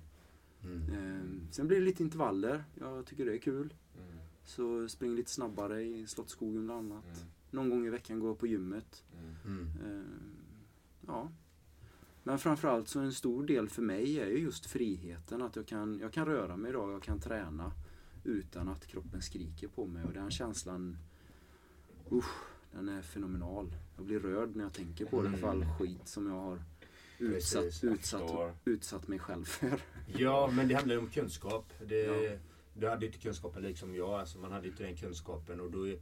Mm. Ehm, sen blir det lite intervaller. Jag tycker det är kul. Mm. Så springer lite snabbare i Slottsskogen bland annat. Mm. Någon gång i veckan går jag på gymmet. Mm. Ehm, ja. Men framförallt så en stor del för mig är ju just friheten. Att jag kan, jag kan röra mig idag, jag kan träna utan att kroppen skriker på mig. Och den känslan, usch, den är fenomenal. Jag blir rörd när jag tänker på det, för all skit som jag har utsatt, Precis, utsatt, utsatt mig själv för. Ja, men det handlar ju om kunskap. Det, ja. Du hade inte kunskapen liksom jag, alltså man hade inte den kunskapen. Och då,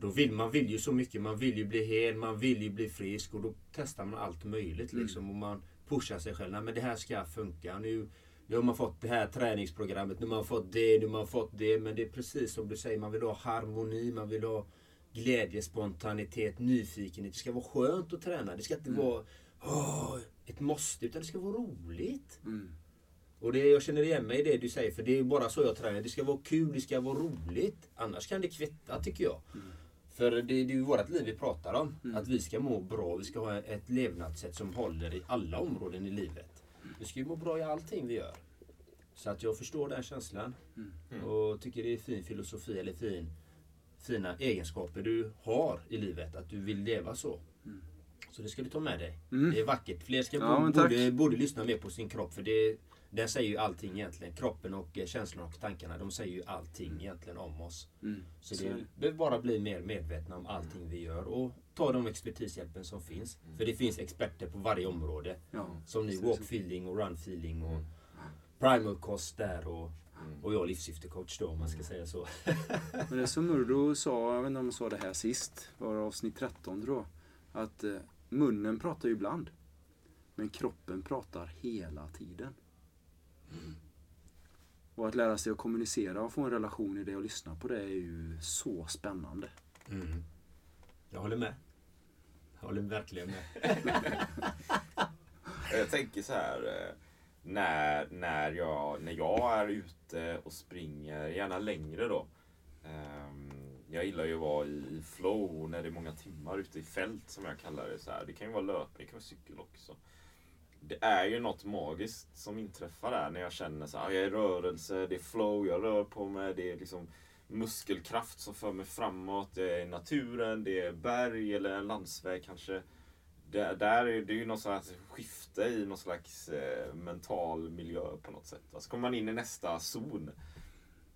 då vill man vill ju så mycket. Man vill ju bli hel, man vill ju bli frisk och då testar man allt möjligt. Mm. Liksom, och man pushar sig själv. Nej, men det här ska funka. Nu, nu har man fått det här träningsprogrammet, nu har man fått det, nu har man fått det. Men det är precis som du säger, man vill ha harmoni, man vill ha glädje, spontanitet, nyfikenhet. Det ska vara skönt att träna. Det ska inte mm. vara åh, ett måste, utan det ska vara roligt. Mm. Och det, jag känner igen mig i det du säger, för det är bara så jag tränar. Det ska vara kul, det ska vara roligt. Annars kan det kvitta, tycker jag. Mm. För det, det är ju vårt liv vi pratar om. Mm. Att vi ska må bra, vi ska ha ett levnadssätt som håller i alla områden i livet. Vi ska ju må bra i allting vi gör. Så att jag förstår den känslan. Mm. Och tycker det är fin filosofi, eller fin fina egenskaper du har i livet. Att du vill leva så. Mm. Så det ska du ta med dig. Mm. Det är vackert. Fler ska ja, borde, borde lyssna mer på sin kropp. För det, den säger ju allting egentligen. Kroppen och eh, känslorna och tankarna. De säger ju allting egentligen om oss. Mm. Så det behöver bara bli mer medvetna om allting vi gör. Och ta de expertishjälpen som finns. Mm. För det finns experter på varje område. Ja, som nu walk feeling och run feeling och mm. primal cost där. Och Mm. Och jag livssyftecoach då om man ska säga så. Men det som Murdo sa, jag vet inte om han sa det här sist, var avsnitt 13 tror jag. Att eh, munnen pratar ju ibland. Men kroppen pratar hela tiden. Mm. Och att lära sig att kommunicera och få en relation i det och lyssna på det är ju så spännande. Mm. Jag håller med. Jag håller verkligen med. jag tänker så här eh, när, när, jag, när jag är ute och springer, gärna längre då. Um, jag gillar ju att vara i flow när det är många timmar ute i fält som jag kallar det. Så här. Det kan ju vara löpning, det kan vara cykel också. Det är ju något magiskt som inträffar där när jag känner så här, jag är i rörelse, det är flow, jag rör på mig, det är liksom muskelkraft som för mig framåt. Det är naturen, det är berg eller en landsväg kanske. Det, där är det ju något slags skifte i någon slags eh, mental miljö på något sätt. Så kommer man in i nästa zon.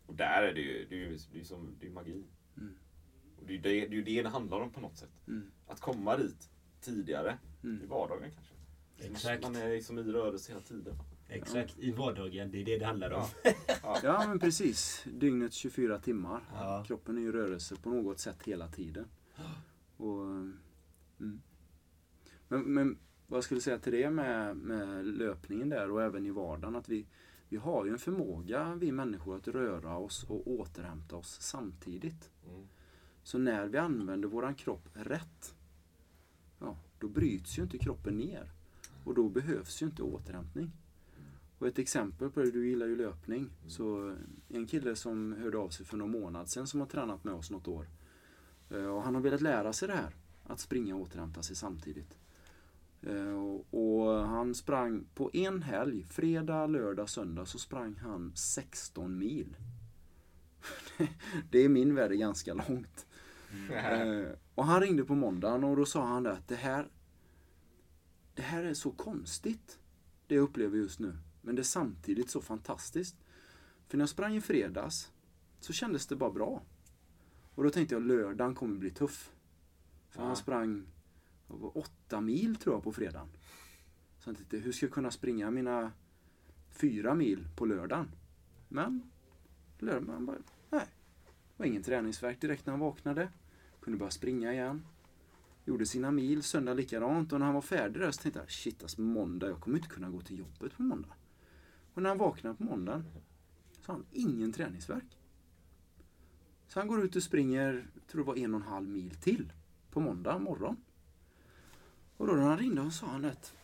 Och där är det ju, det är ju, det är som, det är magi. Mm. Och det är ju det, det är ju det det handlar om på något sätt. Mm. Att komma dit tidigare. Mm. I vardagen kanske. Exakt. Man är liksom i rörelse hela tiden. Exakt, i vardagen. Det är det det handlar om. Ja men precis. Dygnet 24 timmar. Ja. Kroppen är i rörelse på något sätt hela tiden. Och, mm. men, men vad jag skulle säga till det med, med löpningen där och även i vardagen. Att vi, vi har ju en förmåga, vi människor, att röra oss och återhämta oss samtidigt. Mm. Så när vi använder våran kropp rätt, ja, då bryts ju inte kroppen ner. Och då behövs ju inte återhämtning. Och ett exempel på det, du gillar ju löpning. Så en kille som hörde av sig för någon månad sedan som har tränat med oss något år. Eh, Och han har velat lära sig det här. Att springa och återhämta sig samtidigt. Eh, och- han sprang på en helg, fredag, lördag, söndag, så sprang han 16 mil. Det är min värld ganska långt. Eh, och han ringde på måndagen och då sa han att det här, det här är så konstigt, det jag upplever just nu. Men det är samtidigt så fantastiskt. För när jag sprang i fredags så kändes det bara bra. Och då tänkte jag lördagen kommer bli tuff. För Ja. han sprang åtta mil tror jag på fredagen. Så jag tänkte, hur ska jag kunna springa mina fyra mil på lördagen? Men lördagen bara, nej. Det var ingen träningsvärk direkt när han vaknade. Kunde börja springa igen. Gjorde sina mil, söndag likadant. Och när han var färdig där så tänkte jag, shit alltså måndag, jag kommer inte kunna gå till jobbet på måndag. Och när han vaknade på måndagen så har han ingen träningsvärk. Så han går ut och springer, tror det var en och en halv mil till på måndag morgon. Och då när han ringde och sa han att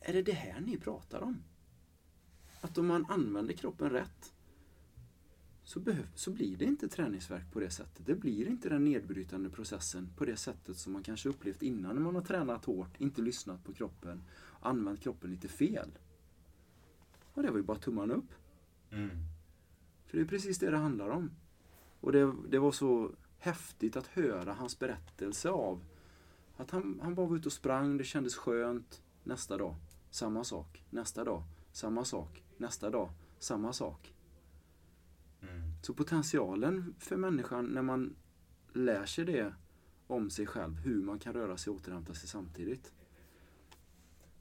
är det det här ni pratar om? Att om man använder kroppen rätt så, så blir det inte träningsvärk på det sättet. Det blir inte den nedbrytande processen på det sättet som man kanske upplevt innan när man har tränat hårt, inte lyssnat på kroppen, använt kroppen lite fel. Och det var ju bara tummarna upp. Mm. För det är precis det det handlar om. Och det, det var så häftigt att höra hans berättelse av att han, han bara var ute och sprang, det kändes skönt. Nästa dag, samma sak. Nästa dag, samma sak. Nästa dag, samma sak. Så potentialen för människan när man lär sig det om sig själv, hur man kan röra sig och återhämta sig samtidigt.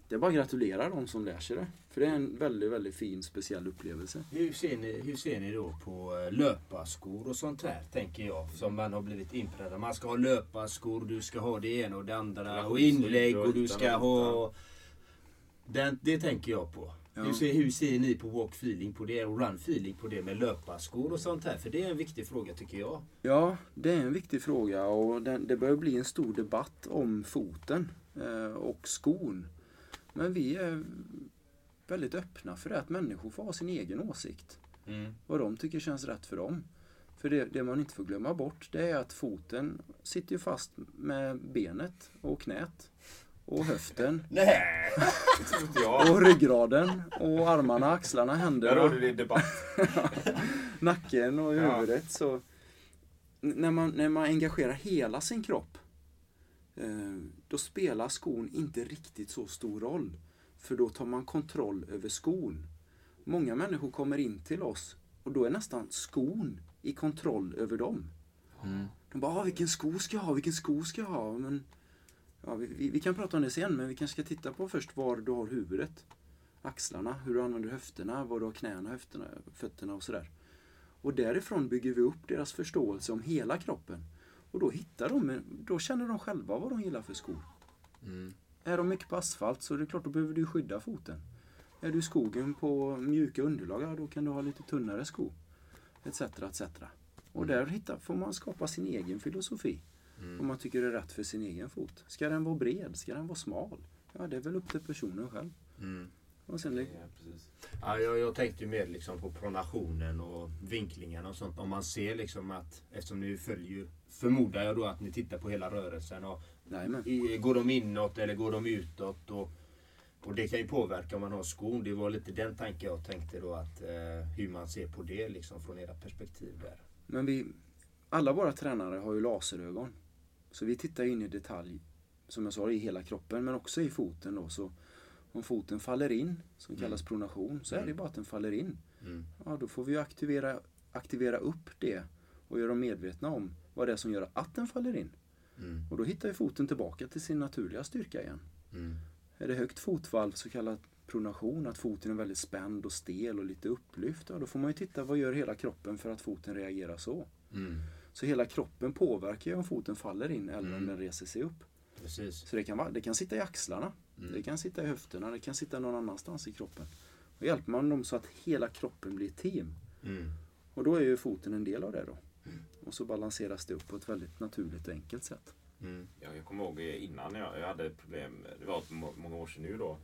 Det är bara att gratulera de som lär sig det. För det är en väldigt, väldigt fin, speciell upplevelse. Hur ser, ni, hur ser ni då på eh, löparskor och sånt här, tänker jag, som man har blivit inpräntad. Man ska ha löparskor, du ska ha det ena och det andra och inlägg och du ska ha... Den, det tänker jag på. Ja. Hur, ser, hur ser ni på walk feeling på det och run feeling på det med löparskor och sånt här? För det är en viktig fråga tycker jag. Ja, det är en viktig fråga och den, det börjar bli en stor debatt om foten eh, och skon. Men vi är väldigt öppna för det, att människor får ha sin egen åsikt. Vad de tycker känns rätt för dem. För det, det man inte får glömma bort det är att foten sitter ju fast med benet och knät och höften Nej. Det tror inte jag. och ryggraden och armarna, axlarna, Där händerna. råder det debatt. nacken och Ja. huvudet. Så när man, när man engagerar hela sin kropp eh, då spelar skon inte riktigt så stor roll. För då tar man kontroll över skon. Många människor kommer in till oss och då är nästan skon i kontroll över dem. De bara, ah, vilken sko ska jag ha, vilken sko ska jag ha? Men, ja, vi, vi, vi kan prata om det sen, men vi kanske ska titta på först var du har huvudet. Axlarna, hur du använder höfterna, var du har knäna, höfterna, fötterna och sådär. Och därifrån bygger vi upp deras förståelse om hela kroppen. Och då hittar de, då känner de själva vad de gillar för skor. Är de mycket på asfalt så är det klart, då behöver du skydda foten. Är du i skogen på mjuka underlag, ja, då kan du ha lite tunnare sko. Etc, etc. Och där hittar, får man skapa sin egen filosofi. Om man tycker det är rätt för sin egen fot. Ska den vara bred? Ska den vara smal? Ja, det är väl upp till personen själv. Och sen, Ja, precis. Ja, jag, jag tänkte ju mer liksom på pronationen och vinklingarna och sånt. Om man ser liksom att, eftersom ni följer, förmodar jag då att ni tittar på hela rörelsen. Och i, går de inåt eller går de utåt? Och Och det kan ju påverka om man har skon. Det var lite den tanken jag tänkte då att eh, hur man ser på det liksom från era perspektiv där. Men vi, alla våra tränare har ju laserögon. Så vi tittar in i detalj, som jag sa, i hela kroppen men också i foten då. Så om foten faller in, som kallas Mm. pronation, så är det bara att den faller in. Mm. Ja, då får vi aktivera, aktivera upp det och göra dem medvetna om vad det är som gör att den faller in. Mm. Och då hittar ju foten tillbaka till sin naturliga styrka igen. Mm. Är det högt fotvalv, så kallad pronation, att foten är väldigt spänd och stel och lite upplyft, ja, då får man ju titta vad gör hela kroppen för att foten reagerar så. Mm. Så hela kroppen påverkar ju om foten faller in eller om Mm. den reser sig upp. Precis. Så det kan, vara, det kan sitta i axlarna, Mm. det kan sitta i höfterna, det kan sitta någon annanstans i kroppen. Och hjälper man dem så att hela kroppen blir team. Mm. Och då är ju foten en del av det då. Och så balanseras det upp på ett väldigt naturligt och enkelt sätt. Mm. Ja, jag kommer ihåg innan jag, jag hade problem, det var många år sedan nu då,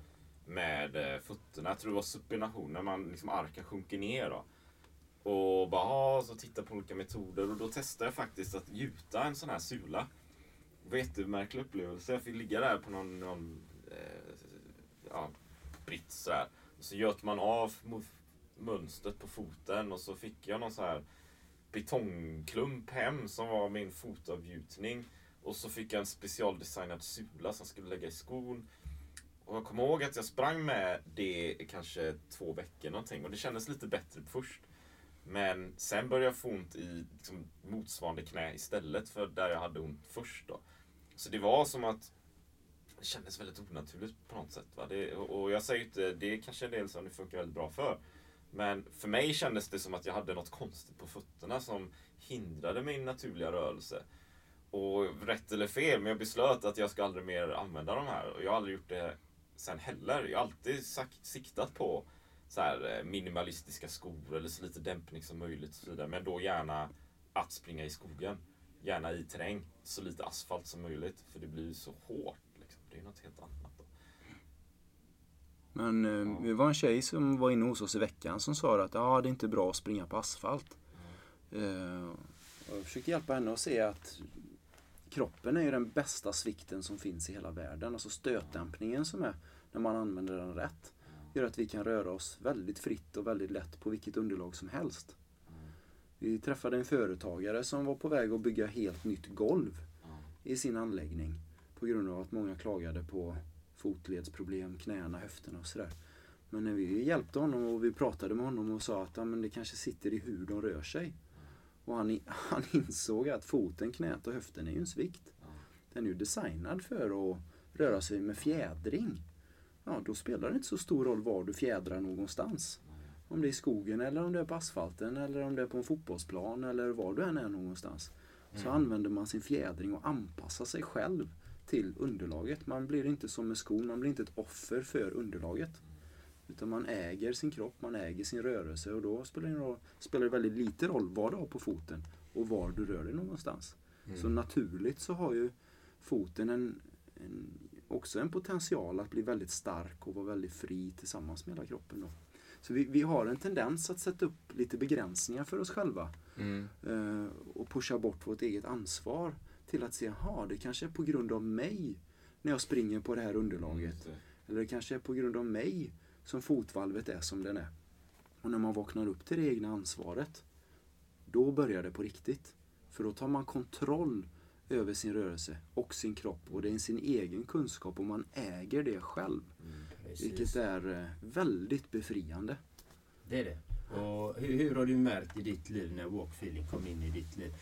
med eh, fötterna. Jag tror det var supination, när man liksom arken sjunker ner då. Och bara, ah, så titta på olika metoder och då testade jag faktiskt att gjuta en sån här sula. Det var en jättemärklig upplevelse. Jag fick ligga där på någon, någon eh, ja, brits sådär. Och så göt man av mönstret på foten och så fick jag någon så här betongklump hem som var min fotavgjutning. Och så fick jag en specialdesignad sula som skulle lägga i skon. Och jag kommer ihåg att jag sprang med det i kanske två veckor någonting och det kändes lite bättre först. Men sen började jag få ont i liksom, motsvarande knä istället för där jag hade ont först. Då. Så det var som att det kändes väldigt onaturligt på något sätt. Va? Det, och jag säger inte, det är kanske en del som det funkar väldigt bra för. Men för mig kändes det som att jag hade något konstigt på fötterna som hindrade min naturliga rörelse. Och rätt eller fel, men jag beslöt att jag ska aldrig mer använda de här. Och jag har aldrig gjort det sen heller. Jag har alltid sagt, siktat på så här eh, minimalistiska skor eller så lite dämpning som möjligt. Och så vidare. Men då gärna att springa i skogen. Gärna i terräng. Så lite asfalt som möjligt. För det blir så hårt. Liksom. Det är något helt annat. Då. Men eh, det var en tjej som var inne hos oss i veckan som sa att ah, det är inte bra att springa på asfalt. Eh, och jag försökte hjälpa henne att se att kroppen är ju den bästa svikten som finns i hela världen. Alltså stötdämpningen som är när man använder den rätt. Gör att vi kan röra oss väldigt fritt och väldigt lätt på vilket underlag som helst. Vi träffade en företagare som var på väg att bygga helt nytt golv i sin anläggning. På grund av att många klagade på fotledsproblem, knäna, höfterna och sådär. Men när vi hjälpte honom och vi pratade med honom och sa att ja, men det kanske sitter i hur de rör sig. Och han, han insåg att foten, knät och höften är ju en svikt. Den är ju designad för att röra sig med fjädring. Ja, då spelar det inte så stor roll var du fjädrar någonstans. Om det är i skogen eller om det är på asfalten eller om det är på en fotbollsplan eller var du än är någonstans. Så använder man sin fjädring och anpassar sig själv till underlaget. Man blir inte som med skon, man blir inte ett offer för underlaget. Utan man äger sin kropp, man äger sin rörelse och då spelar det, roll, spelar det väldigt lite roll vad du har på foten och var du rör dig någonstans. Så naturligt så har ju foten en, en, också en potential att bli väldigt stark och vara väldigt fri tillsammans med hela kroppen. Då. Så vi, vi har en tendens att sätta upp lite begränsningar för oss själva eh, och pusha bort vårt eget ansvar till att se, jaha, det kanske är på grund av mig när jag springer på det här underlaget. Eller det kanske är på grund av mig som fotvalvet är som den är. Och när man vaknar upp till det egna ansvaret, då börjar det på riktigt. För då tar man kontroll över sin rörelse och sin kropp och det är sin egen kunskap och man äger det själv. Vilket är eh, väldigt befriande. Det är det. Och hur, hur har du märkt i ditt liv när walkfeeling kom in i ditt liv?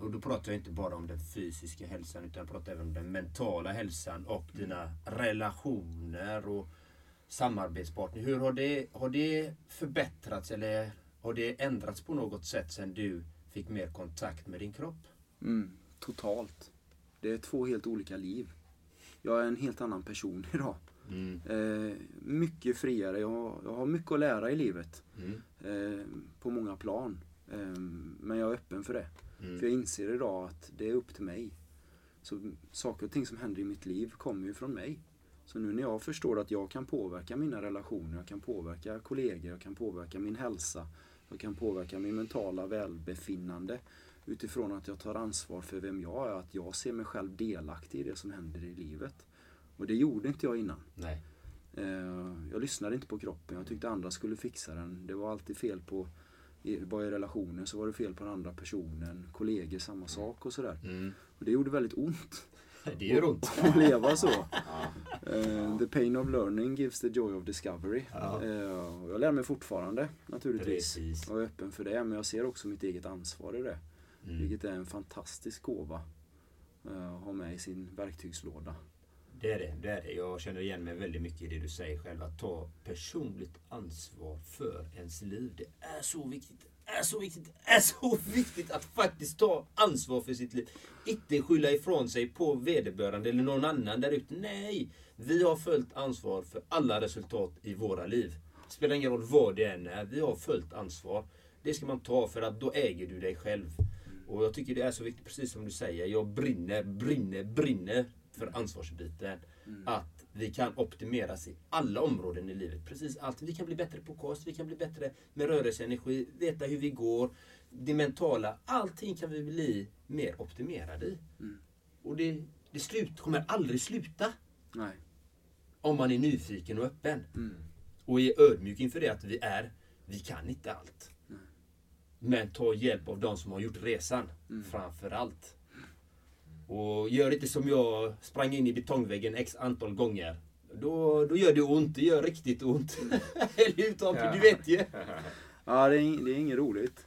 Och då pratar jag inte bara om den fysiska hälsan utan jag pratar även om den mentala hälsan och dina relationer och samarbetspartner. Hur har det, har det förbättrats eller har det ändrats på något sätt sedan du fick mer kontakt med din kropp? Mm, totalt. Det är två helt olika liv. Jag är en helt annan person idag. Eh, mycket friare. Jag, har- jag har mycket att lära i livet. Eh, på många plan. Eh, men jag är öppen för det. För jag inser idag att det är upp till mig. Så saker och ting som händer i mitt liv kommer ju från mig. Så nu när jag förstår att jag kan påverka mina relationer, jag kan påverka kollegor, jag kan påverka min hälsa, jag kan påverka min mentala välbefinnande utifrån att jag tar ansvar för vem jag är, att jag ser mig själv delaktig i det som händer i livet. Och det gjorde inte jag innan. Nej. Eh, jag lyssnade inte på kroppen. Jag tyckte andra skulle fixa den. Det var alltid fel på var i relationen så var det fel på den andra personen. Kollegor samma sak och sådär. Mm. Och det gjorde väldigt ont. Det gör ont. Att leva så. Uh, the pain of learning gives the joy of discovery. Ja. Uh, jag lär mig fortfarande naturligtvis. Precis. Jag är öppen för det. Men jag ser också mitt eget ansvar i det. Mm. Vilket är en fantastisk gåva. Uh, att ha med i sin verktygslåda. Det är det, det är det. Jag känner igen mig väldigt mycket i det du säger själv. Att ta personligt ansvar för ens liv. Det är så viktigt. Det är så viktigt. Det är så viktigt att faktiskt ta ansvar för sitt liv. Inte skylla ifrån sig på vederbörande eller någon annan där ute. Nej! Vi har följt ansvar för alla resultat i våra liv. Det spelar ingen roll vad det än är. Vi har följt ansvar. Det ska man ta för att då äger du dig själv. Och jag tycker det är så viktigt, precis som du säger. Jag brinner, brinner, brinner för ansvarsbiten. Att vi kan optimeras i alla områden i livet. Precis allt. Vi kan bli bättre på kost, vi kan bli bättre med rörelseenergi, veta hur vi går. Det mentala. Allting kan vi bli mer optimerade i. Och det, det slut, kommer aldrig sluta. Nej. Om man är nyfiken och öppen. Mm. Och är ödmjuk inför det att vi är, vi kan inte allt. Men ta hjälp av de som har gjort resan. Framför allt. Och gör inte som jag, sprang in i betongväggen x antal gånger. Då, då gör det ont, det gör riktigt ont. Eller hur Tommy? Du vet ju. Ja, det är, det är inget roligt.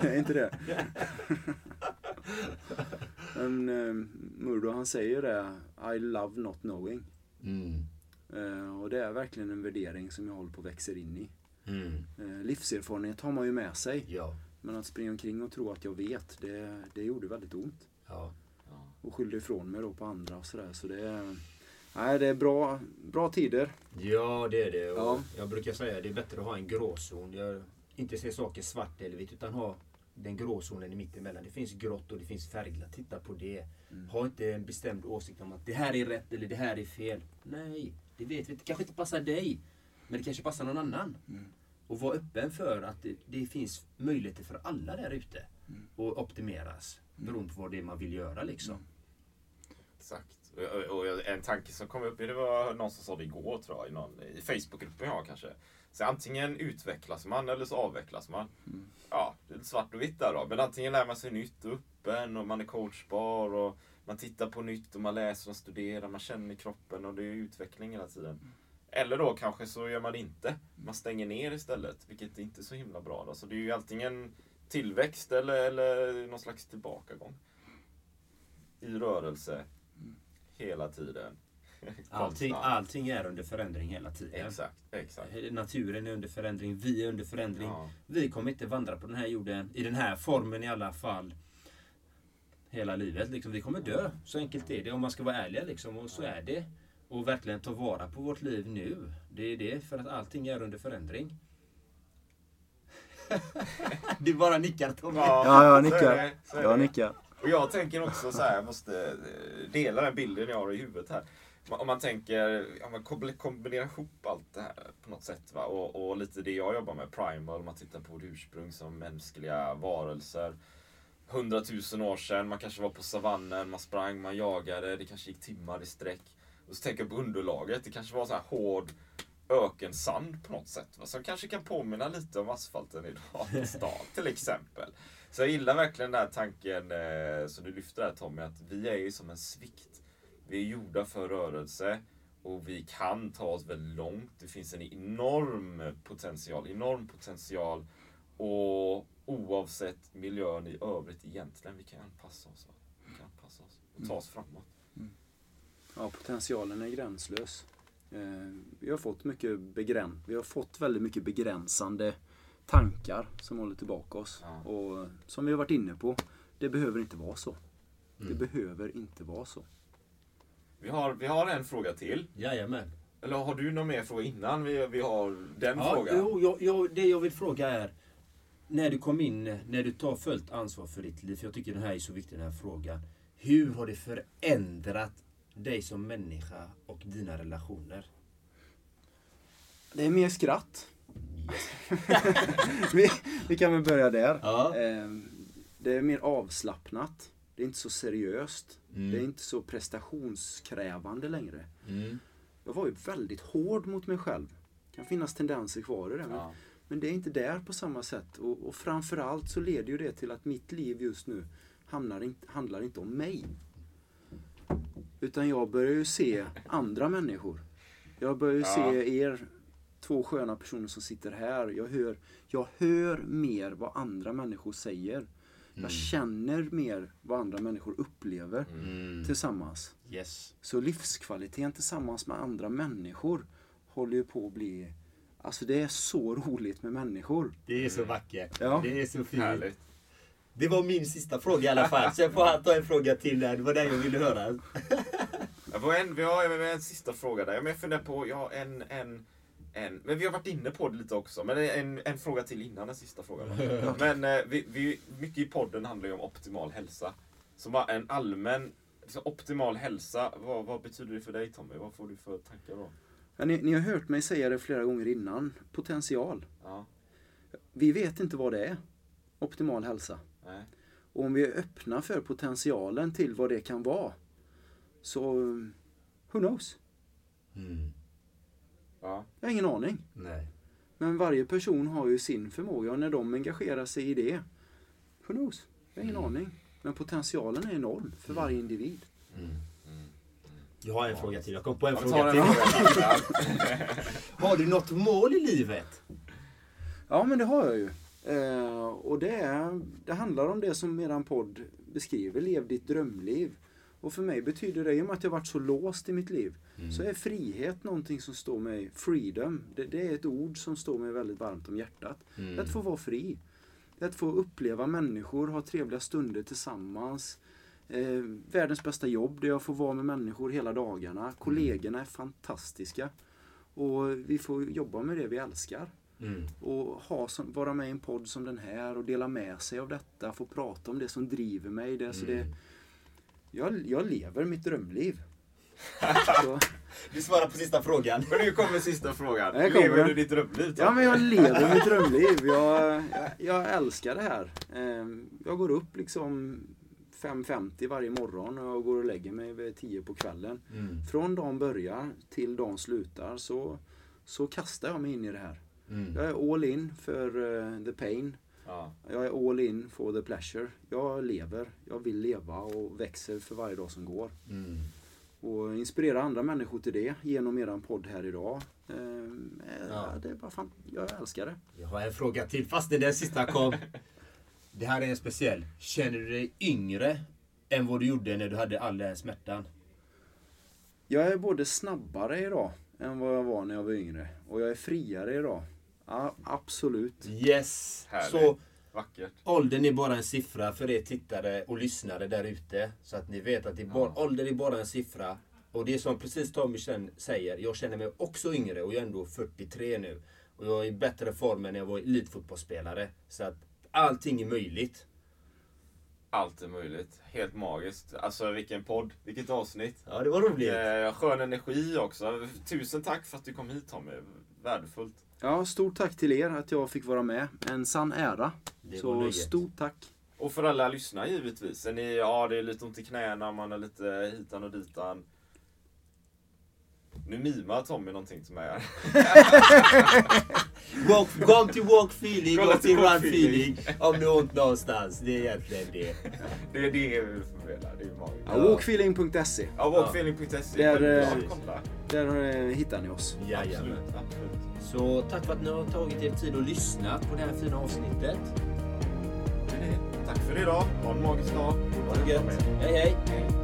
Det är inte det. Men eh, Murdo han säger det, I love not knowing. Mm. Eh, och det är verkligen en värdering som jag håller på att växa in i. Mm. Eh, livserfarenhet har man ju med sig. Ja. Men att springa omkring och tro att jag vet, det, det gjorde väldigt ont. Ja. Och skyllde ifrån mig då på andra och sådär. Så det är, nej, det är bra, bra tider. Ja, det är det. Och Ja. Jag brukar säga att det är bättre att ha en gråzon. Jag inte se saker svart eller vitt utan ha den gråzonen i mittemellan. Det finns grått och det finns färgglatt. Titta på det. Ha inte en bestämd åsikt om att det här är rätt eller det här är fel. Nej, det vet vi. Det kanske inte passar dig. Men det kanske passar någon annan. Och var öppen för att det, det finns möjligheter för alla där ute. Och optimeras. Beroende på vad det är man vill göra liksom. Exakt. Och, och, och en tanke som kom upp, det var någon som sa det igår tror jag, i, någon, i Facebookgruppen jag kanske. Så antingen utvecklas man eller så avvecklas man. Ja, det är lite svart och vitt där då. Men antingen lär man sig nytt och öppen och man är coachbar och man tittar på nytt och man läser och studerar, man känner kroppen och det är utveckling hela tiden. Eller då kanske så gör man inte. Man stänger ner istället, vilket är inte är så himla bra. Då. Så det är ju antingen tillväxt eller, eller någon slags tillbakagång. I rörelse. Hela tiden. Allting, allting är under förändring hela tiden. Exakt, exakt. Naturen är under förändring, vi är under förändring. Ja. Vi kommer inte vandra på den här jorden, i den här formen i alla fall, hela livet. Liksom, vi kommer dö, så enkelt är det. Om man ska vara ärlig liksom, och så är det. Och verkligen ta vara på vårt liv nu. Det är det, för att allting är under förändring. du bara nickar Tommy. Ja, jag så är nickar. det, så är Jag det. nickar. Och jag tänker också så här, jag måste eh, dela den bilden jag har i huvudet här. Om man tänker, om man kombin- kombinerar ihop allt det här på något sätt. Va? Och, och lite det jag jobbar med, primal, man tittar på vårt ursprung som mänskliga varelser. Hundratusen år sedan, man kanske var på savannen, man sprang, man jagade, det kanske gick timmar i sträck. Och så tänker jag på underlaget, det kanske var så här hård ökensand på något sätt. Va? Som kanske kan påminna lite om asfalten idag på stan till exempel. Så jag gillar verkligen den här tanken eh, som du lyfter här Tommy, att vi är ju som en svikt. Vi är gjorda för rörelse och vi kan ta oss väldigt långt. Det finns en enorm potential, enorm potential. Och oavsett miljön i övrigt egentligen, vi kan anpassa oss. va? Vi kan anpassa oss och ta oss framåt. Ja, potentialen är gränslös. Eh, vi, har fått mycket begräns vi har fått väldigt mycket begränsande tankar som håller tillbaka oss. Ja. Och som vi har varit inne på, det behöver inte vara så. Mm. Det behöver inte vara så. Vi har, vi har en fråga till. Jajamän. Eller har du någon mer fråga innan vi, vi har den Ja, frågan? jo, jag, jag, det jag vill fråga är, när du kom in, när du tar fullt ansvar för ditt liv, för jag tycker den här är så viktig den här frågan. Hur har det förändrat dig som människa och dina relationer? Det är mer skratt. vi, vi kan väl börja där. Ja. Eh, det är mer avslappnat. Det är inte så seriöst. Mm. Det är inte så prestationskrävande längre. Mm. jag var ju väldigt hård mot mig själv. Det kan finnas tendenser kvar i det. Men, Ja. men det är inte där på samma sätt. Och, och framförallt så leder ju det till att mitt liv just nu hamnar inte, handlar inte om mig. Utan jag börjar ju se andra människor. Jag börjar ju Ja. se er två sköna personer som sitter här. Jag hör, jag hör mer vad andra människor säger. Jag känner mer vad andra människor upplever tillsammans. Yes. Så livskvaliteten tillsammans med andra människor håller ju på att bli... Alltså det är så roligt med människor. Det är så vackert. Ja. Det är så fint. Härligt. Det var min sista fråga i alla fall. Sen får han ta en fråga till där. Det var den jag ville höra. Jag får en, vi har har en sista fråga där. Men jag funderar på, jag har en, en, en, men vi har varit inne på det lite också. Men en, en fråga till innan den sista frågan. Men eh, vi, vi, mycket i podden handlar ju om optimal hälsa. Bara en allmän, liksom, optimal hälsa, vad, vad betyder det för dig Tommy? Vad får du för tankar då? Ja, ni, ni har hört mig säga det flera gånger innan. Potential. Ja, Vi vet inte vad det är. Optimal hälsa. nej. Och om vi är öppna för potentialen till vad det kan vara. Så, who knows? Ja. Jag har ingen aning. Nej. Men varje person har ju sin förmåga och när de engagerar sig i det, who knows? Jag har ingen aning. Men potentialen är enorm för varje individ. Jag har en fråga till. Jag kom på en Jag fråga tar till. en fråga till. Har du något mål i livet? Ja, men det har jag ju. Eh, och det, är, det handlar om det som eran podd beskriver, lev ditt drömliv. Och för mig betyder det, i och med att jag varit så låst i mitt liv, så är frihet någonting som står mig, freedom, det, det är ett ord som står mig väldigt varmt om hjärtat. Är att få vara fri. Att få uppleva människor, ha trevliga stunder tillsammans. Eh, världens bästa jobb där jag får vara med människor hela dagarna. Kollegorna är fantastiska. Och vi får jobba med det vi älskar. Och ha som, vara med i en podd som den här och dela med sig av detta. Få prata om det som driver mig. Det, så det, jag, jag lever mitt drömliv. så, Du svarar på sista frågan. Men nu kommer sista frågan. Kommer Lever du ditt drömliv ja, men jag lever mitt drömliv. Jag, jag, jag älskar det här. Eh, Jag går upp liksom 5.50 varje morgon och jag går och lägger mig vid 10 på kvällen. Från dagen börjar till dagen slutar så, så kastar jag mig in i det här. Jag är all in för eh, the pain. Ja. Jag är all in for the pleasure. Jag lever, jag vill leva och växer för varje dag som går. Och inspirera andra människor till det genom eran podd här idag. Ehm, eh, Ja. Det är bara fan, jag älskar det. Jag har en fråga till fast det den sista kom. Det här är en speciell. Känner du dig yngre än vad du gjorde när du hade all den här smärtan? Jag är både snabbare idag än vad jag var när jag var yngre. Och jag är friare idag. Ja, absolut. Yes! Härligt. Så Vackert. åldern är bara en siffra för er tittare och lyssnare där ute. Så att ni vet att det är bara, åldern är bara en siffra. Och det är som precis Tommy säger, jag känner mig också yngre och jag är ändå 43 nu. Och jag är i bättre form än när jag var elitfotbollsspelare. Så att allting är möjligt. Allt är möjligt. Helt magiskt. Alltså vilken podd, vilket avsnitt. Ja, det var roligt. Eh, skön energi också. Tusen tack för att du kom hit Tommy. Värdefullt. Ja, stort tack till er att jag fick vara med. En sann ära. Det Så nöjet. stort tack. Och för alla lyssnare givetvis. Är ni, ja, det är lite ont i knäna, man är lite hitan och ditan. Nu mimar Tommy någonting till mig här. Walk, till walk feeling, till walk run feeling. Om du har ont någonstans. Det är egentligen det. Det är det vi vill förmedla. Det är magiskt. Ja, walkfeeling.se. Ja, walkfeeling.se. Där, kolla. Där eh, hittar ni oss. Jajamän. Absolut, absolut. Så tack för att ni har tagit er tid och lyssnat på det här fina avsnittet. Tack för idag. Ha en magisk dag. Ha det gött. Hej hej.